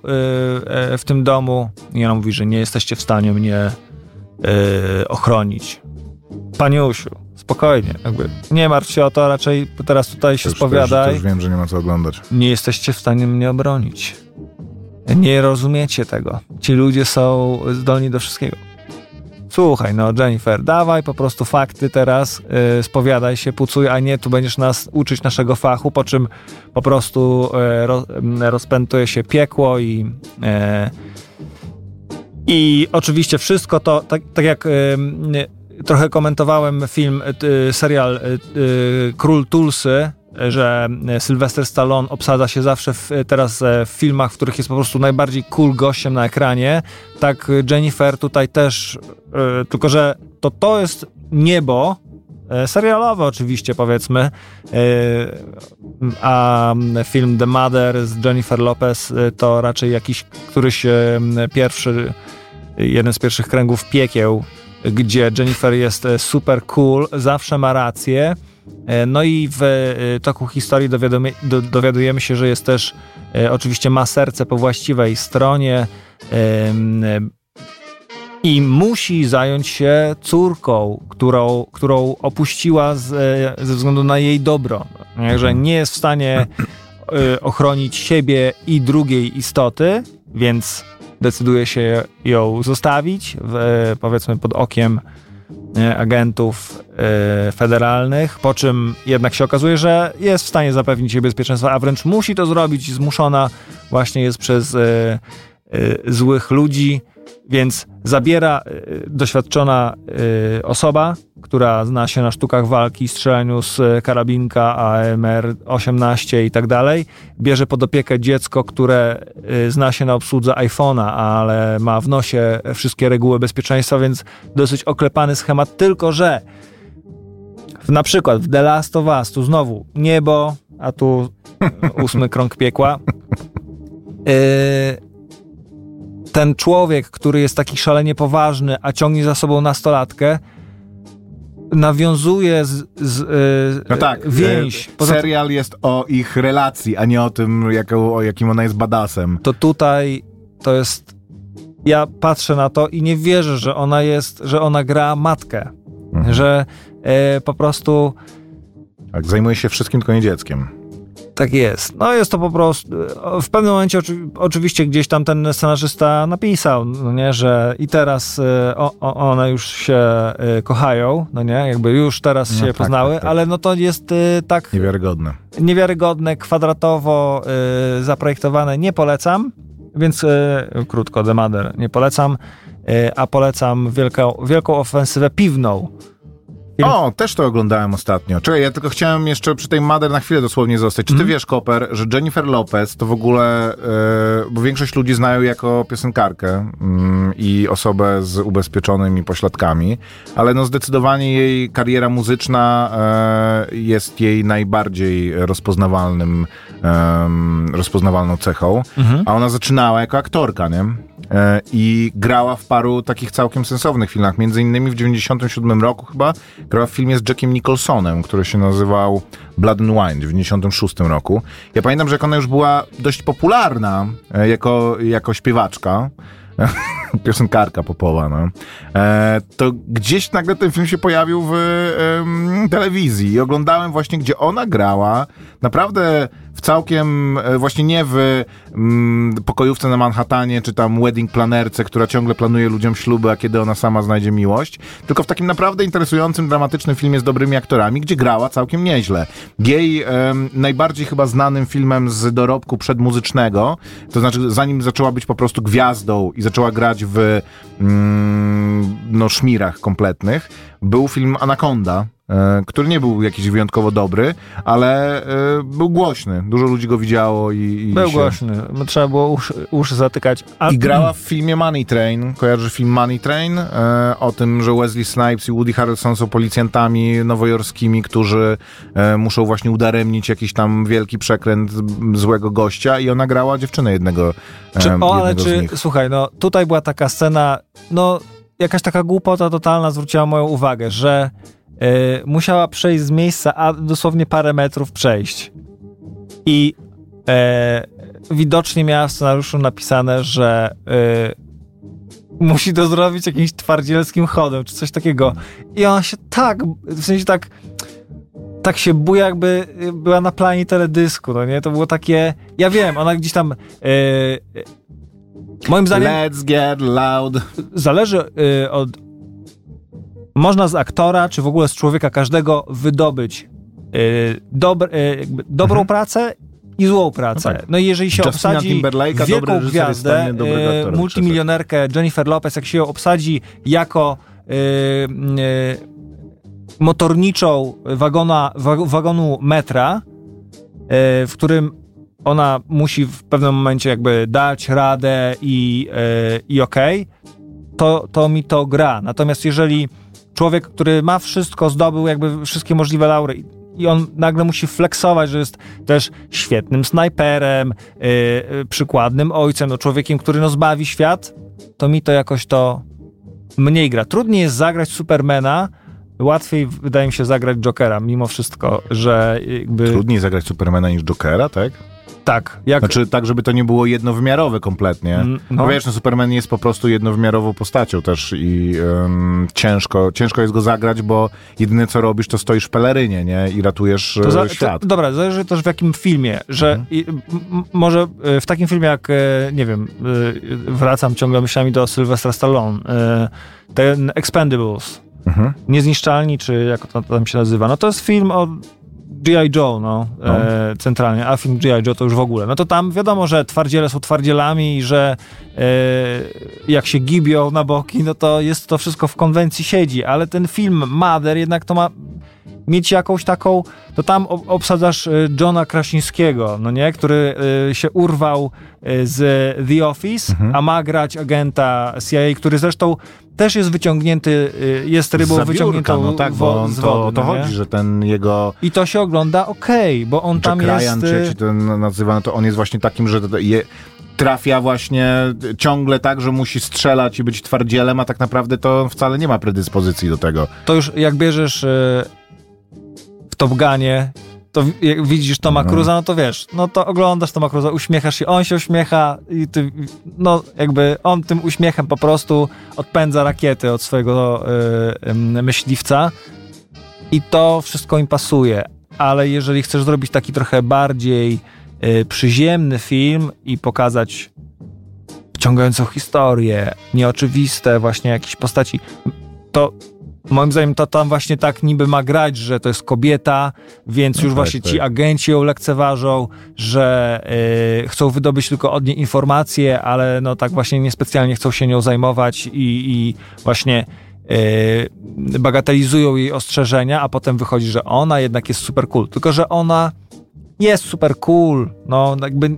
Speaker 2: e, e, w tym domu i ona mówi, że nie jesteście w stanie mnie e, ochronić. Paniusiu, spokojnie, jakby nie martw się o to, raczej teraz tutaj się
Speaker 3: To już-
Speaker 2: spowiadaj.
Speaker 3: To już, to już wiem, że nie ma co oglądać.
Speaker 2: Nie jesteście w stanie mnie obronić. Nie rozumiecie tego. Ci ludzie są zdolni do wszystkiego. Słuchaj, no Jennifer, dawaj po prostu fakty teraz, yy, spowiadaj się, pucuj, a nie tu będziesz nas uczyć naszego fachu, po czym po prostu yy, ro, yy, rozpętuje się piekło i yy, i oczywiście wszystko to, tak, tak jak trochę komentowałem film, y, serial y, y, Król Tulsy, że Sylvester Stallone obsadza się zawsze w, teraz e, w filmach, w których jest po prostu najbardziej cool gościem na ekranie. Tak Jennifer tutaj też, e, tylko że to to jest niebo, e, serialowe oczywiście powiedzmy, a film The Mother z Jennifer Lopez to raczej jakiś któryś pierwszy, jeden z pierwszych kręgów piekieł, gdzie Jennifer jest super cool, zawsze ma rację, E, no i w e, toku historii dowiadujemy, dowiadujemy się, że jest też, e, oczywiście ma serce po właściwej stronie i musi zająć się córką, którą, którą opuściła z, ze względu na jej dobro. Że nie jest w stanie ochronić siebie i drugiej istoty, więc decyduje się ją zostawić, w, powiedzmy pod okiem agentów e, federalnych, po czym jednak się okazuje, że jest w stanie zapewnić jej bezpieczeństwo, a wręcz musi to zrobić, zmuszona właśnie jest przez e, e, złych ludzi, więc zabiera doświadczona osoba, która zna się na sztukach walki, strzelaniu z karabinka AMR-18 i tak dalej, bierze pod opiekę dziecko, które zna się na obsłudze iPhone'a, ale ma w nosie wszystkie reguły bezpieczeństwa, więc dosyć oklepany schemat, tylko że na przykład w The Last of Us, tu znowu niebo, a tu ósmy krąg piekła. ten człowiek, który jest taki szalenie poważny, a ciągnie za sobą nastolatkę, nawiązuje z, z, yy,
Speaker 3: no tak,
Speaker 2: więź.
Speaker 3: Poza serial jest o ich relacji, a nie o tym, jak, o jakim ona jest badasem.
Speaker 2: To tutaj to jest. Ja patrzę na to i nie wierzę, że ona jest, że ona gra matkę. Mhm. Że yy, po prostu.
Speaker 3: Tak, zajmuje się wszystkim, tylko nie dzieckiem.
Speaker 2: Tak jest. No jest to po prostu. W pewnym momencie oczy, oczywiście gdzieś tam ten scenarzysta napisał, no nie, że i teraz y, o, o, one już się y, kochają, no nie, jakby już teraz no się tak, poznały, tak, tak. ale no to jest y, tak.
Speaker 3: Niewiarygodne.
Speaker 2: Niewiarygodne, kwadratowo zaprojektowane. Nie polecam, więc krótko, The Mother nie polecam, a polecam wielką, wielką ofensywę piwną
Speaker 3: Film... O, też to oglądałem ostatnio. Czekaj, ja tylko chciałem jeszcze przy tej Mother na chwilę dosłownie zostać. Czy ty mm. wiesz, Koper, że Jennifer Lopez to w ogóle, yy, bo większość ludzi znają jako piosenkarkę yy, i osobę z ubezpieczonymi pośladkami, ale no zdecydowanie jej kariera muzyczna yy, jest jej najbardziej rozpoznawalnym, rozpoznawalną cechą, mm -hmm. a ona zaczynała jako aktorka, nie? E, i grała w paru takich całkiem sensownych filmach. Między innymi w 97 roku chyba grała w filmie z Jackiem Nicholsonem, który się nazywał Blood and Wine w 96 roku. Ja pamiętam, że jak ona już była dość popularna e, jako, jako śpiewaczka, piosenkarka popowa, no. E, to gdzieś nagle ten film się pojawił w telewizji i oglądałem właśnie, gdzie ona grała naprawdę w całkiem, e, właśnie nie w mm, pokojówce na Manhattanie, czy tam wedding planerce, która ciągle planuje ludziom śluby, a kiedy ona sama znajdzie miłość, tylko w takim naprawdę interesującym, dramatycznym filmie z dobrymi aktorami, gdzie grała całkiem nieźle. Jej najbardziej chyba znanym filmem z dorobku przedmuzycznego, to znaczy zanim zaczęła być po prostu gwiazdą i zaczęła grać w mm, no, szmirach kompletnych, był film Anaconda, który nie był jakiś wyjątkowo dobry, ale e, był głośny. Dużo ludzi go widziało i. i
Speaker 2: był
Speaker 3: się...
Speaker 2: głośny. Trzeba było uszy, uszy zatykać.
Speaker 3: A... I grała w filmie Money Train. Kojarzy film Money Train? E, o tym, że Wesley Snipes i Woody Harrelson są policjantami nowojorskimi, którzy muszą właśnie udaremnić jakiś tam wielki przekręt złego gościa i ona grała dziewczynę jednego.
Speaker 2: Czy, o, ale czy, słuchaj, no tutaj była taka scena, no jakaś taka głupota totalna zwróciła moją uwagę, że y, musiała przejść z miejsca, a dosłownie parę metrów przejść. I y, widocznie miała w scenariuszu napisane, że y, musi to zrobić jakimś twardzielskim chodem, czy coś takiego. I ona się tak, w sensie tak tak się buja, jakby była na planie teledysku, no nie? To było takie, ja wiem, ona gdzieś tam Moim zdaniem.
Speaker 3: Let's get loud.
Speaker 2: Zależy od. Można z aktora, czy w ogóle z człowieka każdego wydobyć y, dobr, y, dobrą mhm. pracę i złą pracę. No, tak. no i jeżeli się Justina obsadzi wielką gwiazdę, y, multimilionerkę Jennifer Lopez, jak się ją obsadzi jako y, y, motorniczą wagona, wa, wagonu metra, w którym ona musi w pewnym momencie jakby dać radę i, i okej, to, to mi to gra. Natomiast jeżeli człowiek, który ma wszystko, zdobył jakby wszystkie możliwe laury i- on nagle musi flexować, że jest też świetnym snajperem, yy, yy, przykładnym ojcem, no człowiekiem, który no zbawi świat, to mi to jakoś to mniej gra. Trudniej jest zagrać Supermana, łatwiej wydaje mi się zagrać Jokera, mimo wszystko, że jakby...
Speaker 3: Trudniej zagrać Supermana niż Jokera, tak?
Speaker 2: Tak, jak...
Speaker 3: Znaczy tak, żeby to nie było jednowymiarowe kompletnie.
Speaker 2: Mm,
Speaker 3: No.
Speaker 2: no.
Speaker 3: Wiesz, no Superman jest po prostu jednowymiarową postacią też i ciężko, ciężko jest go zagrać, bo jedyne co robisz, to stoisz w pelerynie, nie? I ratujesz
Speaker 2: To za,
Speaker 3: e, świat.
Speaker 2: To, dobra, zależy też w jakim filmie, że
Speaker 3: Mhm.
Speaker 2: i, m, może e, w takim filmie jak, e, nie wiem, e, wracam ciągle myślami do Sylwestra Stallone, e, ten Expendables,
Speaker 3: Mhm.
Speaker 2: Niezniszczalni, czy jak to tam się nazywa, no to jest film o G.I. Joe, no, e, centralnie, a film G.I. Joe to już w ogóle. No to tam wiadomo, że twardziele są twardzielami i że e, jak się gibią na boki, no to jest to wszystko w konwencji siedzi, ale ten film Mother jednak to ma mieć jakąś taką, to tam ob- obsadzasz e, Johna Krasińskiego, no nie, który e, się urwał e, z The Office,
Speaker 3: Mhm.
Speaker 2: a ma grać agenta CIA, który zresztą też jest wyciągnięty, jest rybą
Speaker 3: zabiórka,
Speaker 2: wyciągniętą
Speaker 3: no tak, bo on to,
Speaker 2: wody,
Speaker 3: to
Speaker 2: no
Speaker 3: chodzi, że ten jego
Speaker 2: I to się ogląda okej, bo on tam jest...
Speaker 3: Ryan,
Speaker 2: e,
Speaker 3: czy, czy ten nazywany, to on jest właśnie takim, że je, trafia właśnie ciągle tak, że musi strzelać i być twardzielem, a tak naprawdę to wcale nie ma predyspozycji do tego.
Speaker 2: To już jak bierzesz Top Gunie, to jak widzisz Toma
Speaker 3: No.
Speaker 2: Cruza, no to wiesz, no to oglądasz Toma Cruza, uśmiechasz się, on się uśmiecha i ty, no jakby on tym uśmiechem po prostu odpędza rakiety od swojego e, em, myśliwca i to wszystko im pasuje. Ale jeżeli chcesz zrobić taki trochę bardziej e, przyziemny film i pokazać wciągającą historię, nieoczywiste właśnie jakieś postaci, to moim zdaniem to tam właśnie tak niby ma grać, że to jest kobieta, więc
Speaker 3: No
Speaker 2: już
Speaker 3: tak,
Speaker 2: właśnie ci
Speaker 3: tak.
Speaker 2: agenci ją lekceważą, że y, chcą wydobyć tylko od niej informacje, ale no tak właśnie niespecjalnie chcą się nią zajmować i, i właśnie y, bagatelizują jej ostrzeżenia, a potem wychodzi, że ona jednak jest super cool. Tylko, że ona jest super cool, no jakby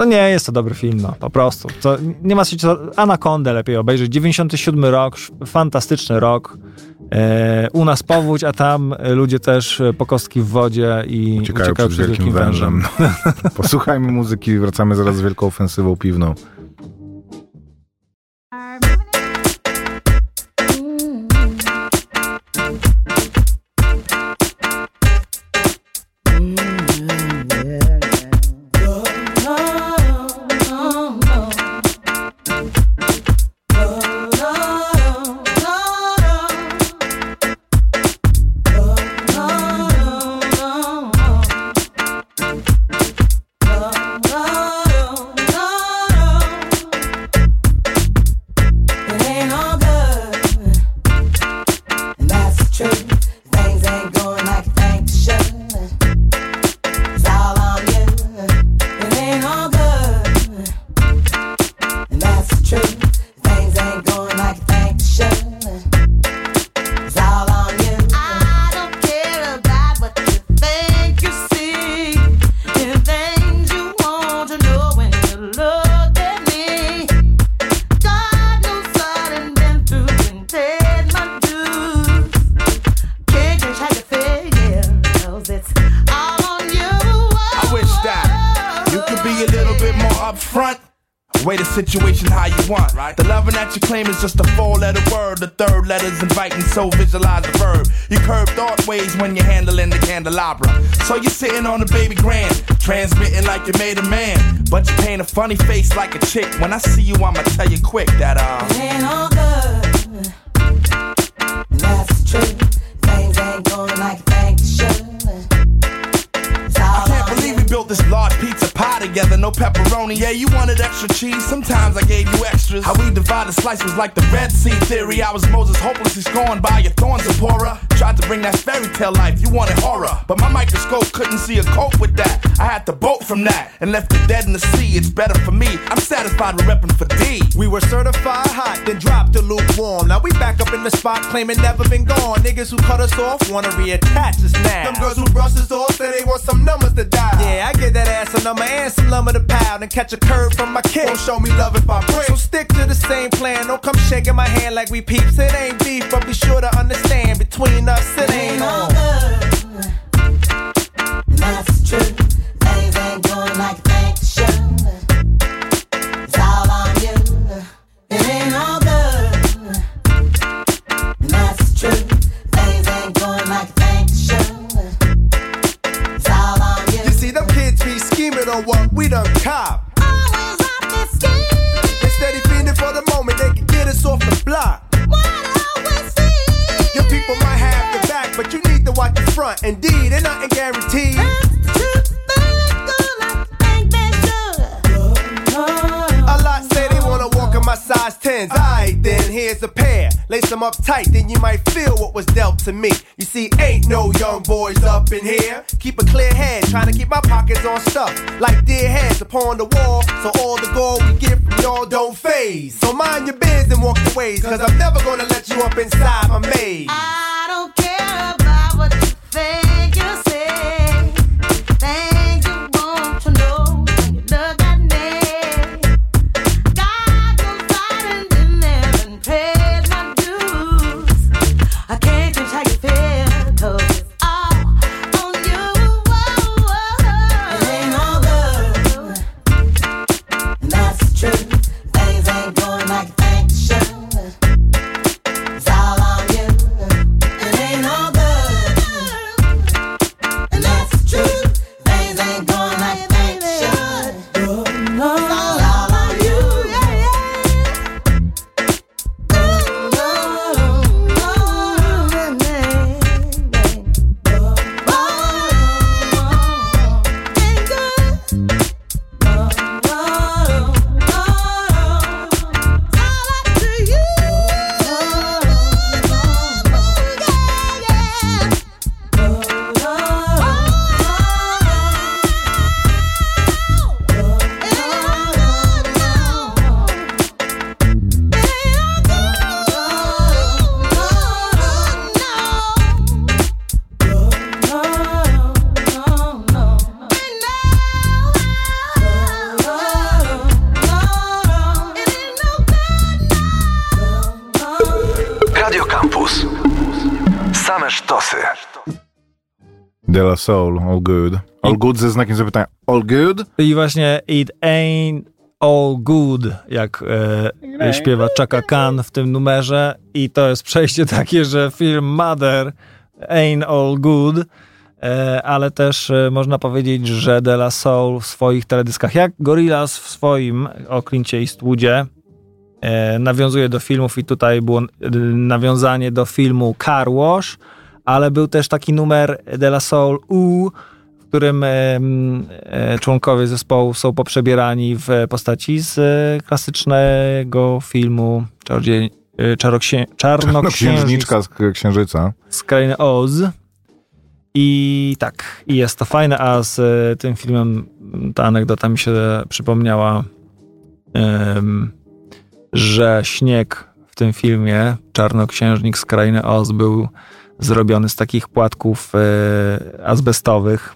Speaker 2: to nie jest to dobry film, no, po prostu. To nie ma się co... Anacondę lepiej obejrzeć. 97 rok, fantastyczny rok. E, u nas powódź, a tam ludzie też e, po kostki w wodzie i
Speaker 3: Uciekają przed wielkim wężem. Posłuchajmy muzyki wracamy zaraz z wielką ofensywą piwną.
Speaker 6: Candelabra. So you're sitting on a baby grand, transmitting like you made a man. But you paint a funny face like a chick. When I see you, I'ma tell you quick that, uh.
Speaker 7: It ain't all good, that's truth. Things ain't going like they should.
Speaker 6: I can't believe we built this large pizza pie together, no pepperoni. Yeah, you wanted extra cheese, sometimes I gave you extras. How we divided slice was like the Red Sea theory. I was Moses hopelessly scorned by your thorns, Zipporah. Tried to bring that fairy tale life, you wanted horror. But my microscope couldn't see a cope with that. I had to bolt from that and left it dead in the sea. It's better for me. I'm satisfied with repping for D.
Speaker 8: We were certified hot, then dropped to lukewarm. Now we back up in the spot, claiming never been gone. Niggas who cut us off wanna reattach us now. Them girls who brush us off say they want some numbers to dial. Yeah, I get that ass a number and some lumber to pound and catch a curve from my kid. Won't show me love if I break. So stick to the same plan. Don't come shaking my hand like we peeps. It ain't beef, but be sure to understand between us it ain't
Speaker 7: all
Speaker 8: on.
Speaker 7: good. That's true. Things ain't going like they should. It's all on you. It ain't all good. That's true. Things ain't going like they should. It's all on you.
Speaker 8: You see, them kids be scheming on what we done cop.
Speaker 7: Always off the scheme.
Speaker 8: They steady fiending for the moment they can get us off the block. Need to front. Indeed, ain't nothing guaranteed. A lot say they wanna walk in my size 10s. Alright, then here's a pair. Lace them up tight, then you might feel what was dealt to me. You see, ain't no young boys up in here. Keep a clear head, trying to keep my pockets on stuff. Like dear heads upon the wall, so all the gold we get from y'all don't phase. So mind your biz and walk your ways, cause I'm never gonna let you up inside my maze.
Speaker 7: I don't care Thank you
Speaker 3: said. Soul, all good. All good ze znakiem zapytania. All good?
Speaker 2: I właśnie It Ain't All Good, jak e, śpiewa Chaka Khan w tym numerze. I to jest przejście takie, że film Mother Ain't All Good, e, ale też e, można powiedzieć, że De La Soul w swoich teledyskach, jak Gorillaz w swoim o Clincie Eastwoodzie, e, nawiązuje do filmów i tutaj było e, nawiązanie do filmu Car Wash, ale był też taki numer De La Soul U, w którym e, członkowie zespołu są poprzebierani w postaci z e, klasycznego filmu Czarodziej, e, Czaroksie, Czarnoksiężniczka
Speaker 3: Księżniczka z księżyca.
Speaker 2: z krainy Oz. I tak, i jest to fajne, a z tym filmem ta anegdota mi się przypomniała, em, że śnieg w tym filmie, Czarnoksiężnik z krainy Oz, był zrobiony z takich płatków e, azbestowych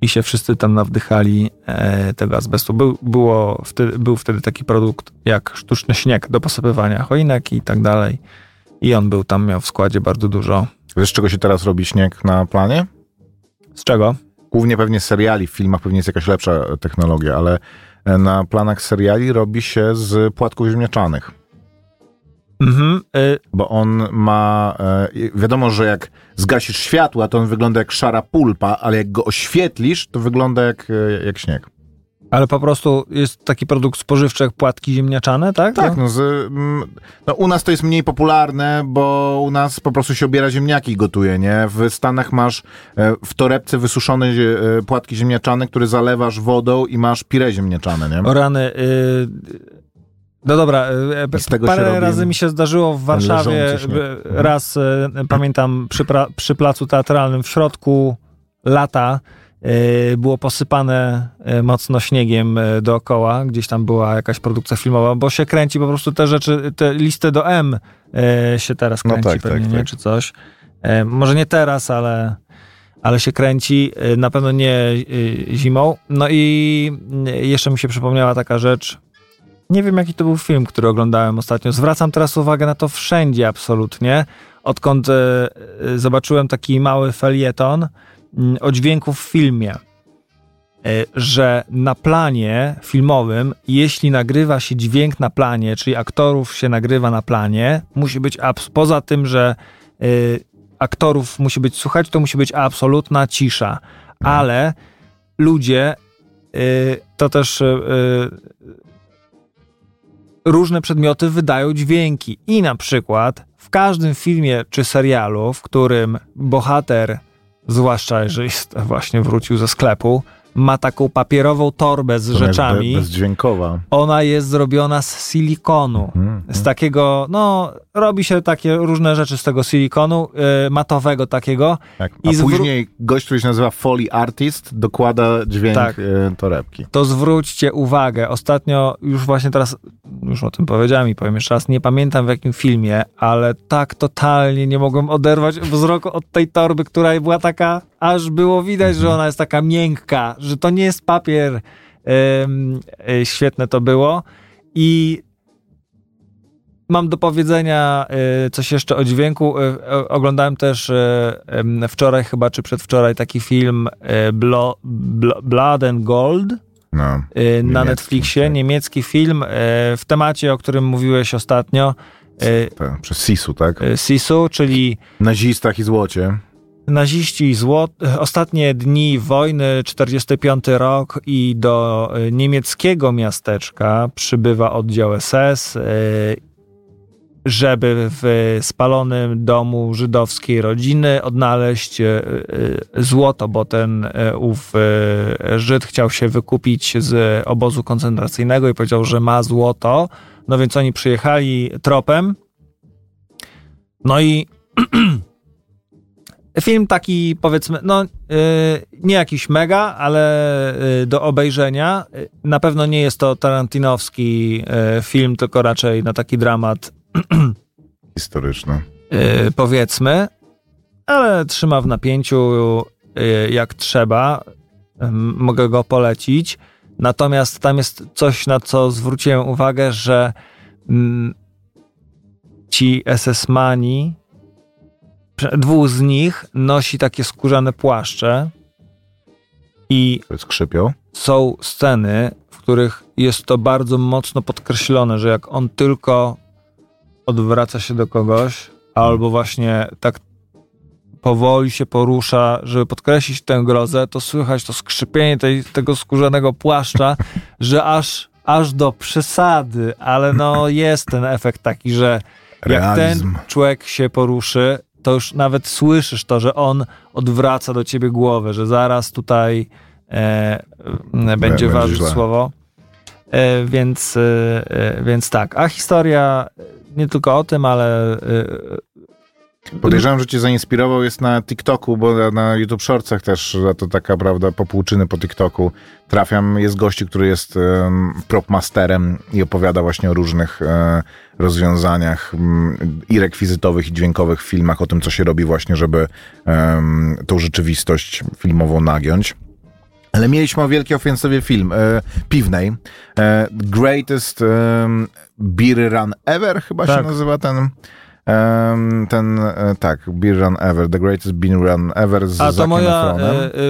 Speaker 2: i się wszyscy tam nawdychali e, tego azbestu. Był, było wtedy, był wtedy taki produkt jak sztuczny śnieg do posypywania choinek i tak dalej. I on był tam, miał w składzie bardzo dużo.
Speaker 3: Wiesz, z czego się teraz robi śnieg na planie?
Speaker 2: Z czego?
Speaker 3: Głównie pewnie z seriali, w filmach pewnie jest jakaś lepsza technologia, ale e, na planach seriali robi się z płatków ziemniaczanych.
Speaker 2: Mhm. Y,
Speaker 3: Bo on ma, e, i wiadomo, że jak zgasisz światła, to on wygląda jak szara pulpa, ale jak go oświetlisz, to wygląda jak, e, jak śnieg.
Speaker 2: ale po prostu jest taki produkt spożywczy jak płatki ziemniaczane, tak?
Speaker 3: Tak, no, z, mm, no u nas to jest mniej popularne, bo u nas po prostu się obiera ziemniaki i gotuje, nie? W Stanach masz e, w torebce wysuszone e, płatki ziemniaczane, które zalewasz wodą i masz pire ziemniaczane, nie?
Speaker 2: O rany. Y, No dobra, e,
Speaker 3: się
Speaker 2: parę razy mi się zdarzyło w Warszawie, e, raz e, pamiętam przy, pra, przy placu teatralnym w środku lata e, było posypane e, mocno śniegiem e, dookoła, gdzieś tam była jakaś produkcja filmowa, bo się kręci po prostu te rzeczy, te listy do M e, się teraz
Speaker 3: No
Speaker 2: kręci
Speaker 3: tak,
Speaker 2: pewnie,
Speaker 3: tak,
Speaker 2: nie?
Speaker 3: tak.
Speaker 2: Czy coś. E, Może nie teraz, ale, ale się kręci, e, na pewno nie e, zimą. No i e, jeszcze mi się przypomniała taka rzecz, nie wiem, jaki to był film, który oglądałem ostatnio. Zwracam teraz uwagę na to wszędzie absolutnie. Odkąd e, e, zobaczyłem taki mały felieton mm, o dźwięku w filmie, e, że na planie filmowym, jeśli nagrywa się dźwięk na planie, czyli aktorów się nagrywa na planie, musi być poza tym, że aktorów musi być słuchać, to musi być absolutna cisza. Ale ludzie to też różne przedmioty wydają dźwięki. I na przykład w każdym filmie czy serialu, w którym bohater, zwłaszcza jeżeli właśnie wrócił ze sklepu, ma taką papierową torbę z
Speaker 3: Ona jest
Speaker 2: rzeczami,
Speaker 3: Be, bezdźwiękowa.
Speaker 2: ona jest zrobiona z silikonu.
Speaker 3: Mhm.
Speaker 2: Z takiego, no, robi się takie różne rzeczy z tego silikonu, y, matowego takiego.
Speaker 3: Tak.
Speaker 2: I
Speaker 3: A
Speaker 2: zwró-
Speaker 3: później gość, który się nazywa Foley Artist, dokłada dźwięk
Speaker 2: Tak.
Speaker 3: torebki.
Speaker 2: to zwróćcie uwagę. Ostatnio, już właśnie teraz, już o tym powiedziałem i powiem jeszcze raz, nie pamiętam w jakim filmie, ale tak totalnie nie mogłem oderwać wzroku od tej torby, która była taka, aż było widać, że ona jest taka miękka, że to nie jest papier. Y, świetne to było. I mam do powiedzenia y, coś jeszcze o dźwięku. O- oglądałem też wczoraj chyba, czy przedwczoraj taki film Blo, Blo, Blood and Gold
Speaker 3: No. Niemiecki,
Speaker 2: na Netflixie, niemiecki film w temacie, o którym mówiłeś ostatnio,
Speaker 3: Tak, przez Sisu, tak?
Speaker 2: Sisu, czyli
Speaker 3: Nazistach i złocie.
Speaker 2: Naziści i zło, ostatnie dni wojny, 45 rok i do y, niemieckiego miasteczka przybywa oddział SS, y, żeby w spalonym domu żydowskiej rodziny odnaleźć y, złoto, bo ten ów Żyd chciał się wykupić z obozu koncentracyjnego i powiedział, że ma złoto. No więc oni przyjechali tropem. No i film taki powiedzmy, no y, nie jakiś mega, ale y, do obejrzenia. Y, Na pewno nie jest to tarantinowski y, film, tylko raczej na taki dramat
Speaker 3: Historyczne.
Speaker 2: y, powiedzmy, ale trzyma w napięciu y, jak trzeba. Mogę go polecić. Natomiast tam jest coś, na co zwróciłem uwagę, że mm, ci SS-mani, dwóch z nich nosi takie skórzane płaszcze i
Speaker 3: skrzypią.
Speaker 2: są sceny, w których jest to bardzo mocno podkreślone, że jak on tylko odwraca się do kogoś, albo właśnie tak powoli się porusza, żeby podkreślić tę grozę, to słychać to skrzypienie tej, tego skórzanego płaszcza, że aż, aż do przesady, ale no jest ten efekt taki, że jak
Speaker 3: Realizm.
Speaker 2: ten człowiek się poruszy, to już nawet słyszysz to, że on odwraca do ciebie głowę, że zaraz tutaj e, e, będzie
Speaker 3: będzie
Speaker 2: ważyć
Speaker 3: źle.
Speaker 2: słowo. E, więc, e, e, więc tak. A historia nie tylko o tym, ale e,
Speaker 3: Podejrzewam, że cię zainspirował jest na TikToku, bo na- YouTube Shortsach też, to taka prawda, popłuczyny po TikToku trafiam, jest gościu, który jest um, propmasterem i opowiada właśnie o różnych e, rozwiązaniach mm, i rekwizytowych, i dźwiękowych w filmach, o tym, co się robi właśnie, żeby em, tą rzeczywistość filmową nagiąć. Ale mieliśmy o wielkiej ofensywie film e, piwnej. E, Greatest um, Beer Run Ever chyba się
Speaker 2: Tak.
Speaker 3: nazywa ten. Ten, e, tak, Beer Run Ever, The Greatest Beer Run Ever z
Speaker 2: A to moja,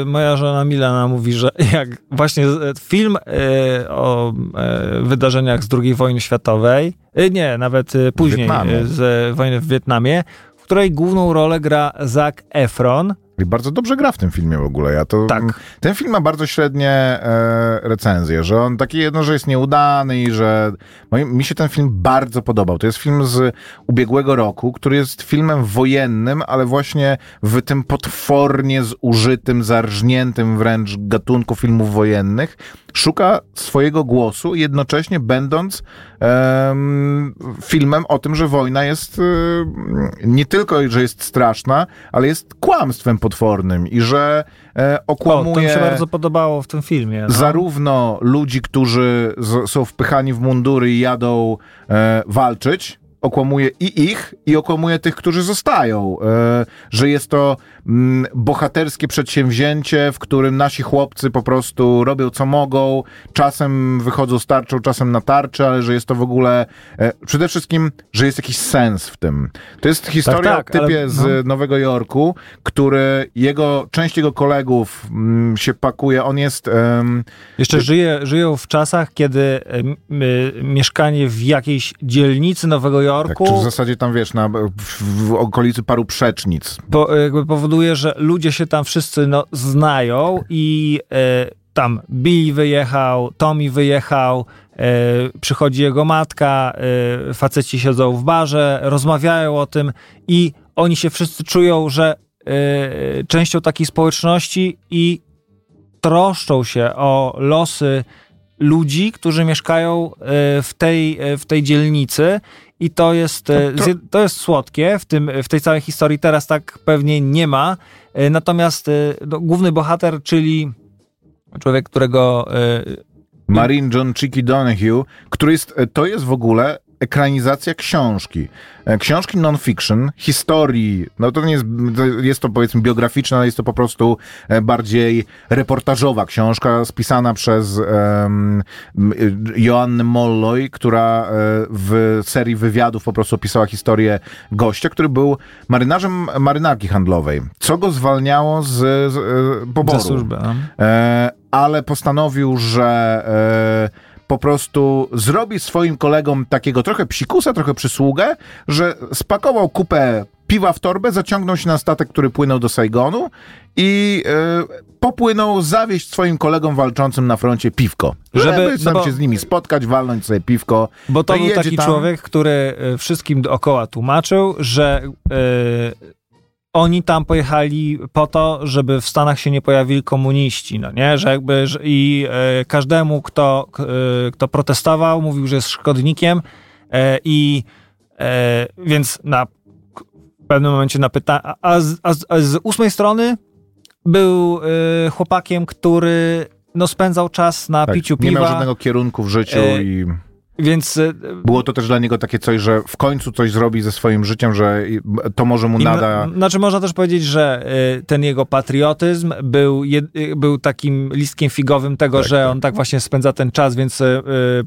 Speaker 2: e, moja żona Milana mówi, że jak właśnie film e, o e, wydarzeniach z II wojny światowej, nie, nawet później
Speaker 3: Wietnamie.
Speaker 2: z wojny w Wietnamie, w której główną rolę gra Zac Efron,
Speaker 3: I bardzo dobrze gra w tym filmie w ogóle. Ja to,
Speaker 2: Tak.
Speaker 3: Ten film ma bardzo średnie e, recenzje, że on taki jedno, że jest nieudany i że moim, mi się ten film bardzo podobał. To jest film z ubiegłego roku, który jest filmem wojennym, ale właśnie w tym potwornie zużytym, zarżniętym wręcz gatunku filmów wojennych szuka swojego głosu, jednocześnie będąc em, filmem o tym, że wojna jest em, nie tylko, że jest straszna, ale jest kłamstwem potwornym i że e,
Speaker 2: O,
Speaker 3: okłamuje
Speaker 2: to mi się bardzo podobało w tym filmie. No.
Speaker 3: zarówno ludzi, którzy z, są wpychani w mundury i jadą e, walczyć, okłamuje i ich, i okłamuje tych, którzy zostają. E, że jest to bohaterskie przedsięwzięcie, w którym nasi chłopcy po prostu robią co mogą, czasem wychodzą z tarczą, czasem na tarczy, ale że jest to w ogóle e, przede wszystkim, że jest jakiś sens w tym. To jest historia
Speaker 2: tak,
Speaker 3: o typie
Speaker 2: ale-
Speaker 3: z
Speaker 2: no.
Speaker 3: Nowego Jorku, który jego, część jego kolegów mm, się pakuje, on jest... em,
Speaker 2: Jeszcze żyje, żyją w czasach, kiedy m, mieszkanie w jakiejś dzielnicy Nowego
Speaker 3: Tak,
Speaker 2: Jorku
Speaker 3: czy w zasadzie tam wiesz, na, w, w okolicy paru przecznic.
Speaker 2: po, jakby powoduje, że ludzie się tam wszyscy no, znają i e, tam Billy wyjechał, Tommy wyjechał, e, przychodzi jego matka, e, faceci siedzą w barze, rozmawiają o tym i oni się wszyscy czują, że e, częścią takiej społeczności i troszczą się o losy ludzi, którzy mieszkają w tej, w tej dzielnicy i to jest, e,
Speaker 3: To- to-
Speaker 2: zje- to jest słodkie w, tym, w tej całej historii. Teraz tak pewnie nie ma. E, Natomiast e, no, główny bohater, czyli człowiek, którego
Speaker 3: Marine John Chicky Donahue, który jest, to jest w ogóle ekranizacja książki. E, Książki non-fiction, historii, no to nie jest, jest to powiedzmy biograficzna, ale jest to po prostu e, bardziej reportażowa książka spisana przez um, Joannę Molloy, która e, w serii wywiadów po prostu opisała historię gościa, który był marynarzem marynarki handlowej. Co go zwalniało z, z e, poboru.
Speaker 2: ze służby. no.
Speaker 3: E, ale postanowił, że e, po prostu zrobi swoim kolegom takiego trochę psikusa, trochę przysługę, że spakował kupę piwa w torbę, zaciągnął się na statek, który płynął do Saigonu i e, popłynął zawieść swoim kolegom walczącym na froncie piwko. Żeby,
Speaker 2: Żeby-
Speaker 3: żeby tam
Speaker 2: no bo-
Speaker 3: się z nimi spotkać, walnąć sobie piwko.
Speaker 2: Bo to
Speaker 3: No i
Speaker 2: był taki
Speaker 3: tam.
Speaker 2: człowiek, który e, wszystkim dookoła tłumaczył, że e, oni tam pojechali po to, żeby w Stanach się nie pojawili komuniści, no nie? Że jakby że i e, każdemu, kto, e, kto protestował, mówił, że jest szkodnikiem e, i więc na w pewnym momencie na pytanie, a, a, z- a, z- ósmej strony był chłopakiem, który no, spędzał czas na
Speaker 3: Tak,
Speaker 2: piciu
Speaker 3: nie
Speaker 2: piwa,
Speaker 3: miał żadnego kierunku w życiu i
Speaker 2: więc e,
Speaker 3: było to też dla niego takie coś, że w końcu coś zrobi ze swoim życiem, że to może mu nada...
Speaker 2: na- Znaczy można też powiedzieć, że y, ten jego patriotyzm był, jed, y, był takim listkiem figowym tego,
Speaker 3: Tak,
Speaker 2: że
Speaker 3: tak.
Speaker 2: on tak właśnie spędza ten czas, więc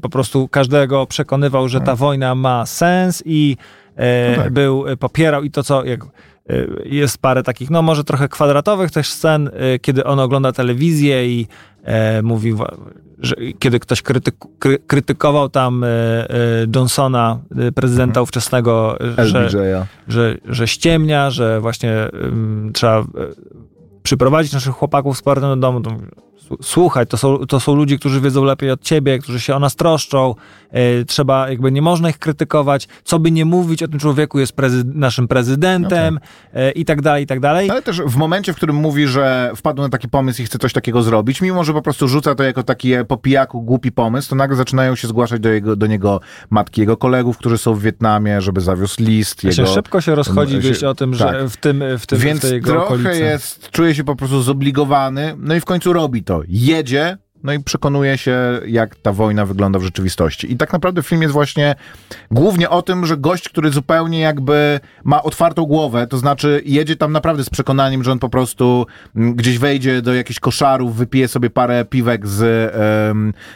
Speaker 2: po prostu każdego przekonywał, że ta wojna ma sens i
Speaker 3: No tak.
Speaker 2: był, popierał i to co, jak, jest parę takich, no może trochę kwadratowych też scen, kiedy on ogląda telewizję i e, mówi, wa- że kiedy ktoś krytyku, kry, krytykował tam e, e, Johnsona, e, prezydenta ówczesnego, że,
Speaker 3: LBJ-a.
Speaker 2: że, że ściemnia, że właśnie trzeba przyprowadzić naszych chłopaków z powrotem do domu. To mówię, "Słu- Słuchaj, to są, to są ludzie, którzy wiedzą lepiej od ciebie, którzy się o nas troszczą. y, trzeba, jakby nie można ich krytykować. Co by nie mówić o tym człowieku, jest prezy naszym prezydentem y, i tak dalej, i tak dalej.
Speaker 3: Ale też w momencie, w którym mówi, że wpadł na taki pomysł i chce coś takiego zrobić, mimo że po prostu rzuca to jako taki e, po pijaku głupi pomysł, to nagle zaczynają się zgłaszać do, jego, do niego matki jego kolegów, którzy są w Wietnamie, żeby zawiózł list.
Speaker 2: Się
Speaker 3: Jego...
Speaker 2: szybko się rozchodzi wieść o tym, że
Speaker 3: tak.
Speaker 2: w tym, w tym
Speaker 3: Więc
Speaker 2: w tej jego
Speaker 3: trochę
Speaker 2: okolicy.
Speaker 3: jest, czuje się po prostu zobligowany, no i w końcu robi to. Jedzie, no i przekonuje się, jak ta wojna wygląda w rzeczywistości. I tak naprawdę film jest właśnie głównie o tym, że gość, który zupełnie jakby ma otwartą głowę, to znaczy jedzie tam naprawdę z przekonaniem, że on po prostu mm, gdzieś wejdzie do jakichś koszarów, wypije sobie parę piwek z,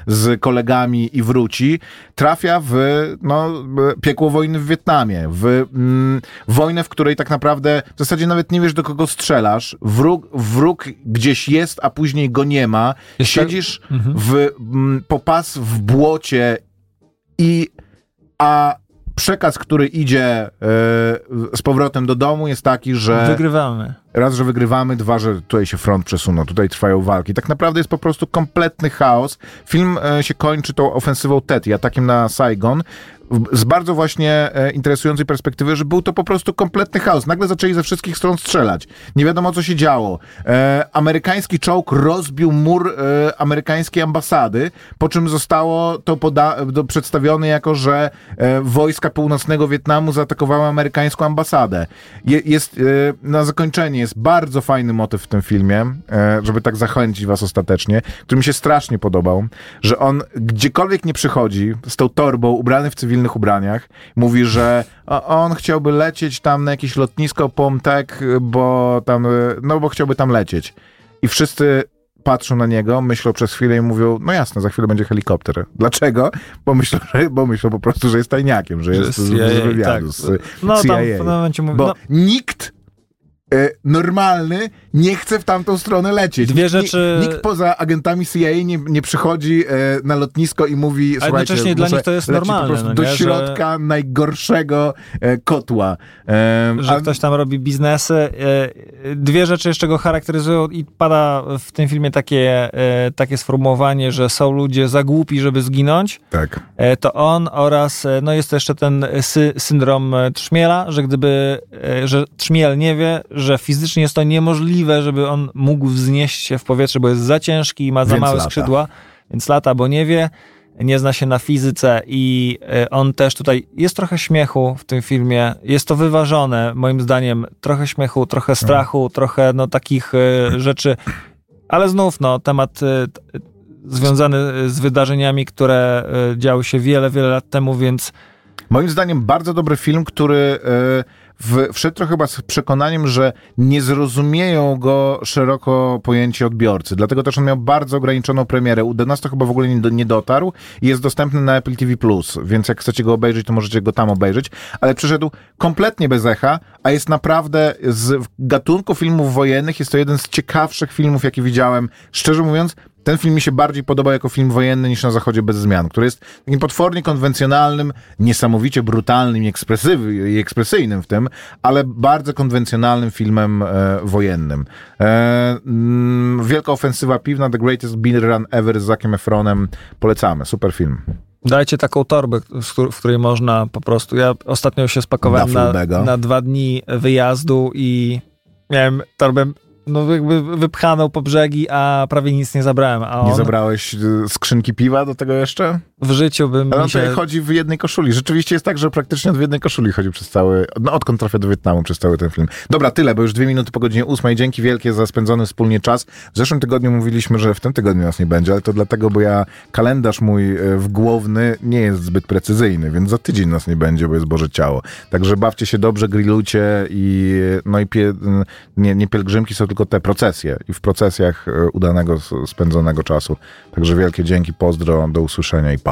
Speaker 3: z kolegami i wróci, trafia w no, piekło wojny w Wietnamie, w mm, wojnę, w której tak naprawdę w zasadzie nawet nie wiesz, do kogo strzelasz, wróg, wróg gdzieś jest, a później go nie ma,
Speaker 2: Jeszcze-
Speaker 3: siedzisz w, mm, po pas w błocie i a przekaz, który idzie e, z powrotem do domu jest taki, że
Speaker 2: Wygrywamy.
Speaker 3: Raz, że wygrywamy, dwa, że tutaj się front przesunął, tutaj trwają walki. Tak naprawdę jest po prostu kompletny chaos. Film e, się kończy tą ofensywą Tet i atakiem na Saigon z bardzo właśnie e, interesującej perspektywy, że był to po prostu kompletny chaos. Nagle zaczęli ze wszystkich stron strzelać. Nie wiadomo, co się działo. E, amerykański czołg rozbił mur e, amerykańskiej ambasady, po czym zostało to poda- do, przedstawione jako, że e, wojska północnego Wietnamu zaatakowały amerykańską ambasadę. Je, jest e, na zakończenie jest bardzo fajny motyw w tym filmie, e, żeby tak zachęcić was ostatecznie, który mi się strasznie podobał, że on gdziekolwiek nie przychodzi z tą torbą, ubrany w cywilnych ubraniach, mówi, że on chciałby lecieć tam na jakieś lotnisko Pomtek, bo tam, e, no bo chciałby tam lecieć. I wszyscy patrzą na niego, myślą przez chwilę i mówią, no jasne, za chwilę będzie helikopter. Dlaczego? Bo myślą, że, bo myślą po prostu, że jest tajniakiem, że,
Speaker 2: Że
Speaker 3: jest
Speaker 2: CIA,
Speaker 3: z wywiadu,
Speaker 2: tak.
Speaker 3: z
Speaker 2: No, tam w pewnym momencie mówi-
Speaker 3: bo
Speaker 2: no.
Speaker 3: nikt normalny nie chce w tamtą stronę lecieć.
Speaker 2: Dwie
Speaker 3: Nikt-
Speaker 2: rzeczy-
Speaker 3: Nikt poza agentami CIA nie, nie przychodzi e, na lotnisko i mówi, słuchajcie,
Speaker 2: jednocześnie dla nich to jest normalne,
Speaker 3: po prostu
Speaker 2: no
Speaker 3: do
Speaker 2: nie, że-
Speaker 3: środka najgorszego e, kotła. E,
Speaker 2: że
Speaker 3: a-
Speaker 2: ktoś tam robi biznesy. E, Dwie rzeczy jeszcze go charakteryzują i pada w tym filmie takie, e, takie sformułowanie, że są ludzie za głupi, żeby zginąć.
Speaker 3: Tak.
Speaker 2: E, To on oraz, e, no jest jeszcze ten sy syndrom e, trzmiela, że gdyby, e, że trzmiel nie wie, że fizycznie jest to niemożliwe, żeby on mógł wznieść się w powietrze, bo jest za ciężki i ma za
Speaker 3: Więc
Speaker 2: małe
Speaker 3: lata.
Speaker 2: skrzydła, więc lata, bo nie wie, nie zna się na fizyce i e, on też tutaj, jest trochę śmiechu w tym filmie, jest to wyważone, moim zdaniem, trochę śmiechu, trochę strachu, trochę no takich e, rzeczy, ale znów, no, temat e, związany z wydarzeniami, które działy się wiele, wiele lat temu, więc
Speaker 3: Moim zdaniem bardzo dobry film, który w, wszedł trochę chyba z przekonaniem, że nie zrozumieją go szeroko pojęci odbiorcy. Dlatego też on miał bardzo ograniczoną premierę. U nas to chyba w ogóle nie, nie dotarł jest dostępny na Apple TV+, więc jak chcecie go obejrzeć, to możecie go tam obejrzeć. Ale przyszedł kompletnie bez echa, a jest naprawdę z gatunku filmów wojennych, jest to jeden z ciekawszych filmów, jakie widziałem. Szczerze mówiąc, ten film mi się bardziej podoba jako film wojenny niż na Zachodzie bez zmian, który jest takim potwornie konwencjonalnym, niesamowicie brutalnym i, ekspresyjnym w tym, ale bardzo konwencjonalnym filmem e, wojennym. E, mm, wielka ofensywa piwna, The Greatest Beer Run Ever z Zakiem Efronem. Polecamy, super film.
Speaker 2: dajcie taką torbę, w któr- w której można po prostu, ja ostatnio się spakowałem na, na dwa dni wyjazdu i miałem torbę no jakby wypchaną po brzegi, a prawie nic nie zabrałem, a
Speaker 3: Nie
Speaker 2: on
Speaker 3: zabrałeś e, skrzynki piwa do tego jeszcze?
Speaker 2: W życiu bym
Speaker 3: Ale on
Speaker 2: się...
Speaker 3: tutaj chodzi w jednej koszuli. Rzeczywiście jest tak, że praktycznie w jednej koszuli chodzi przez cały, no odkąd trafia do Wietnamu przez cały ten film. Dobra, tyle, bo już dwie minuty po godzinie ósmej. Dzięki wielkie za spędzony wspólnie czas. W zeszłym tygodniu mówiliśmy, że w tym tygodniu nas nie będzie, ale to dlatego, bo ja kalendarz mój e, wgłowny nie jest zbyt precyzyjny, więc za tydzień nas nie będzie, bo jest Boże Ciało. Także bawcie się dobrze, grillujcie i no i pie, nie, nie pielgrzymki są tylko te procesje i w procesjach e, udanego spędzonego czasu. Także wielkie dzięki, pozdro, do usłyszenia i pa.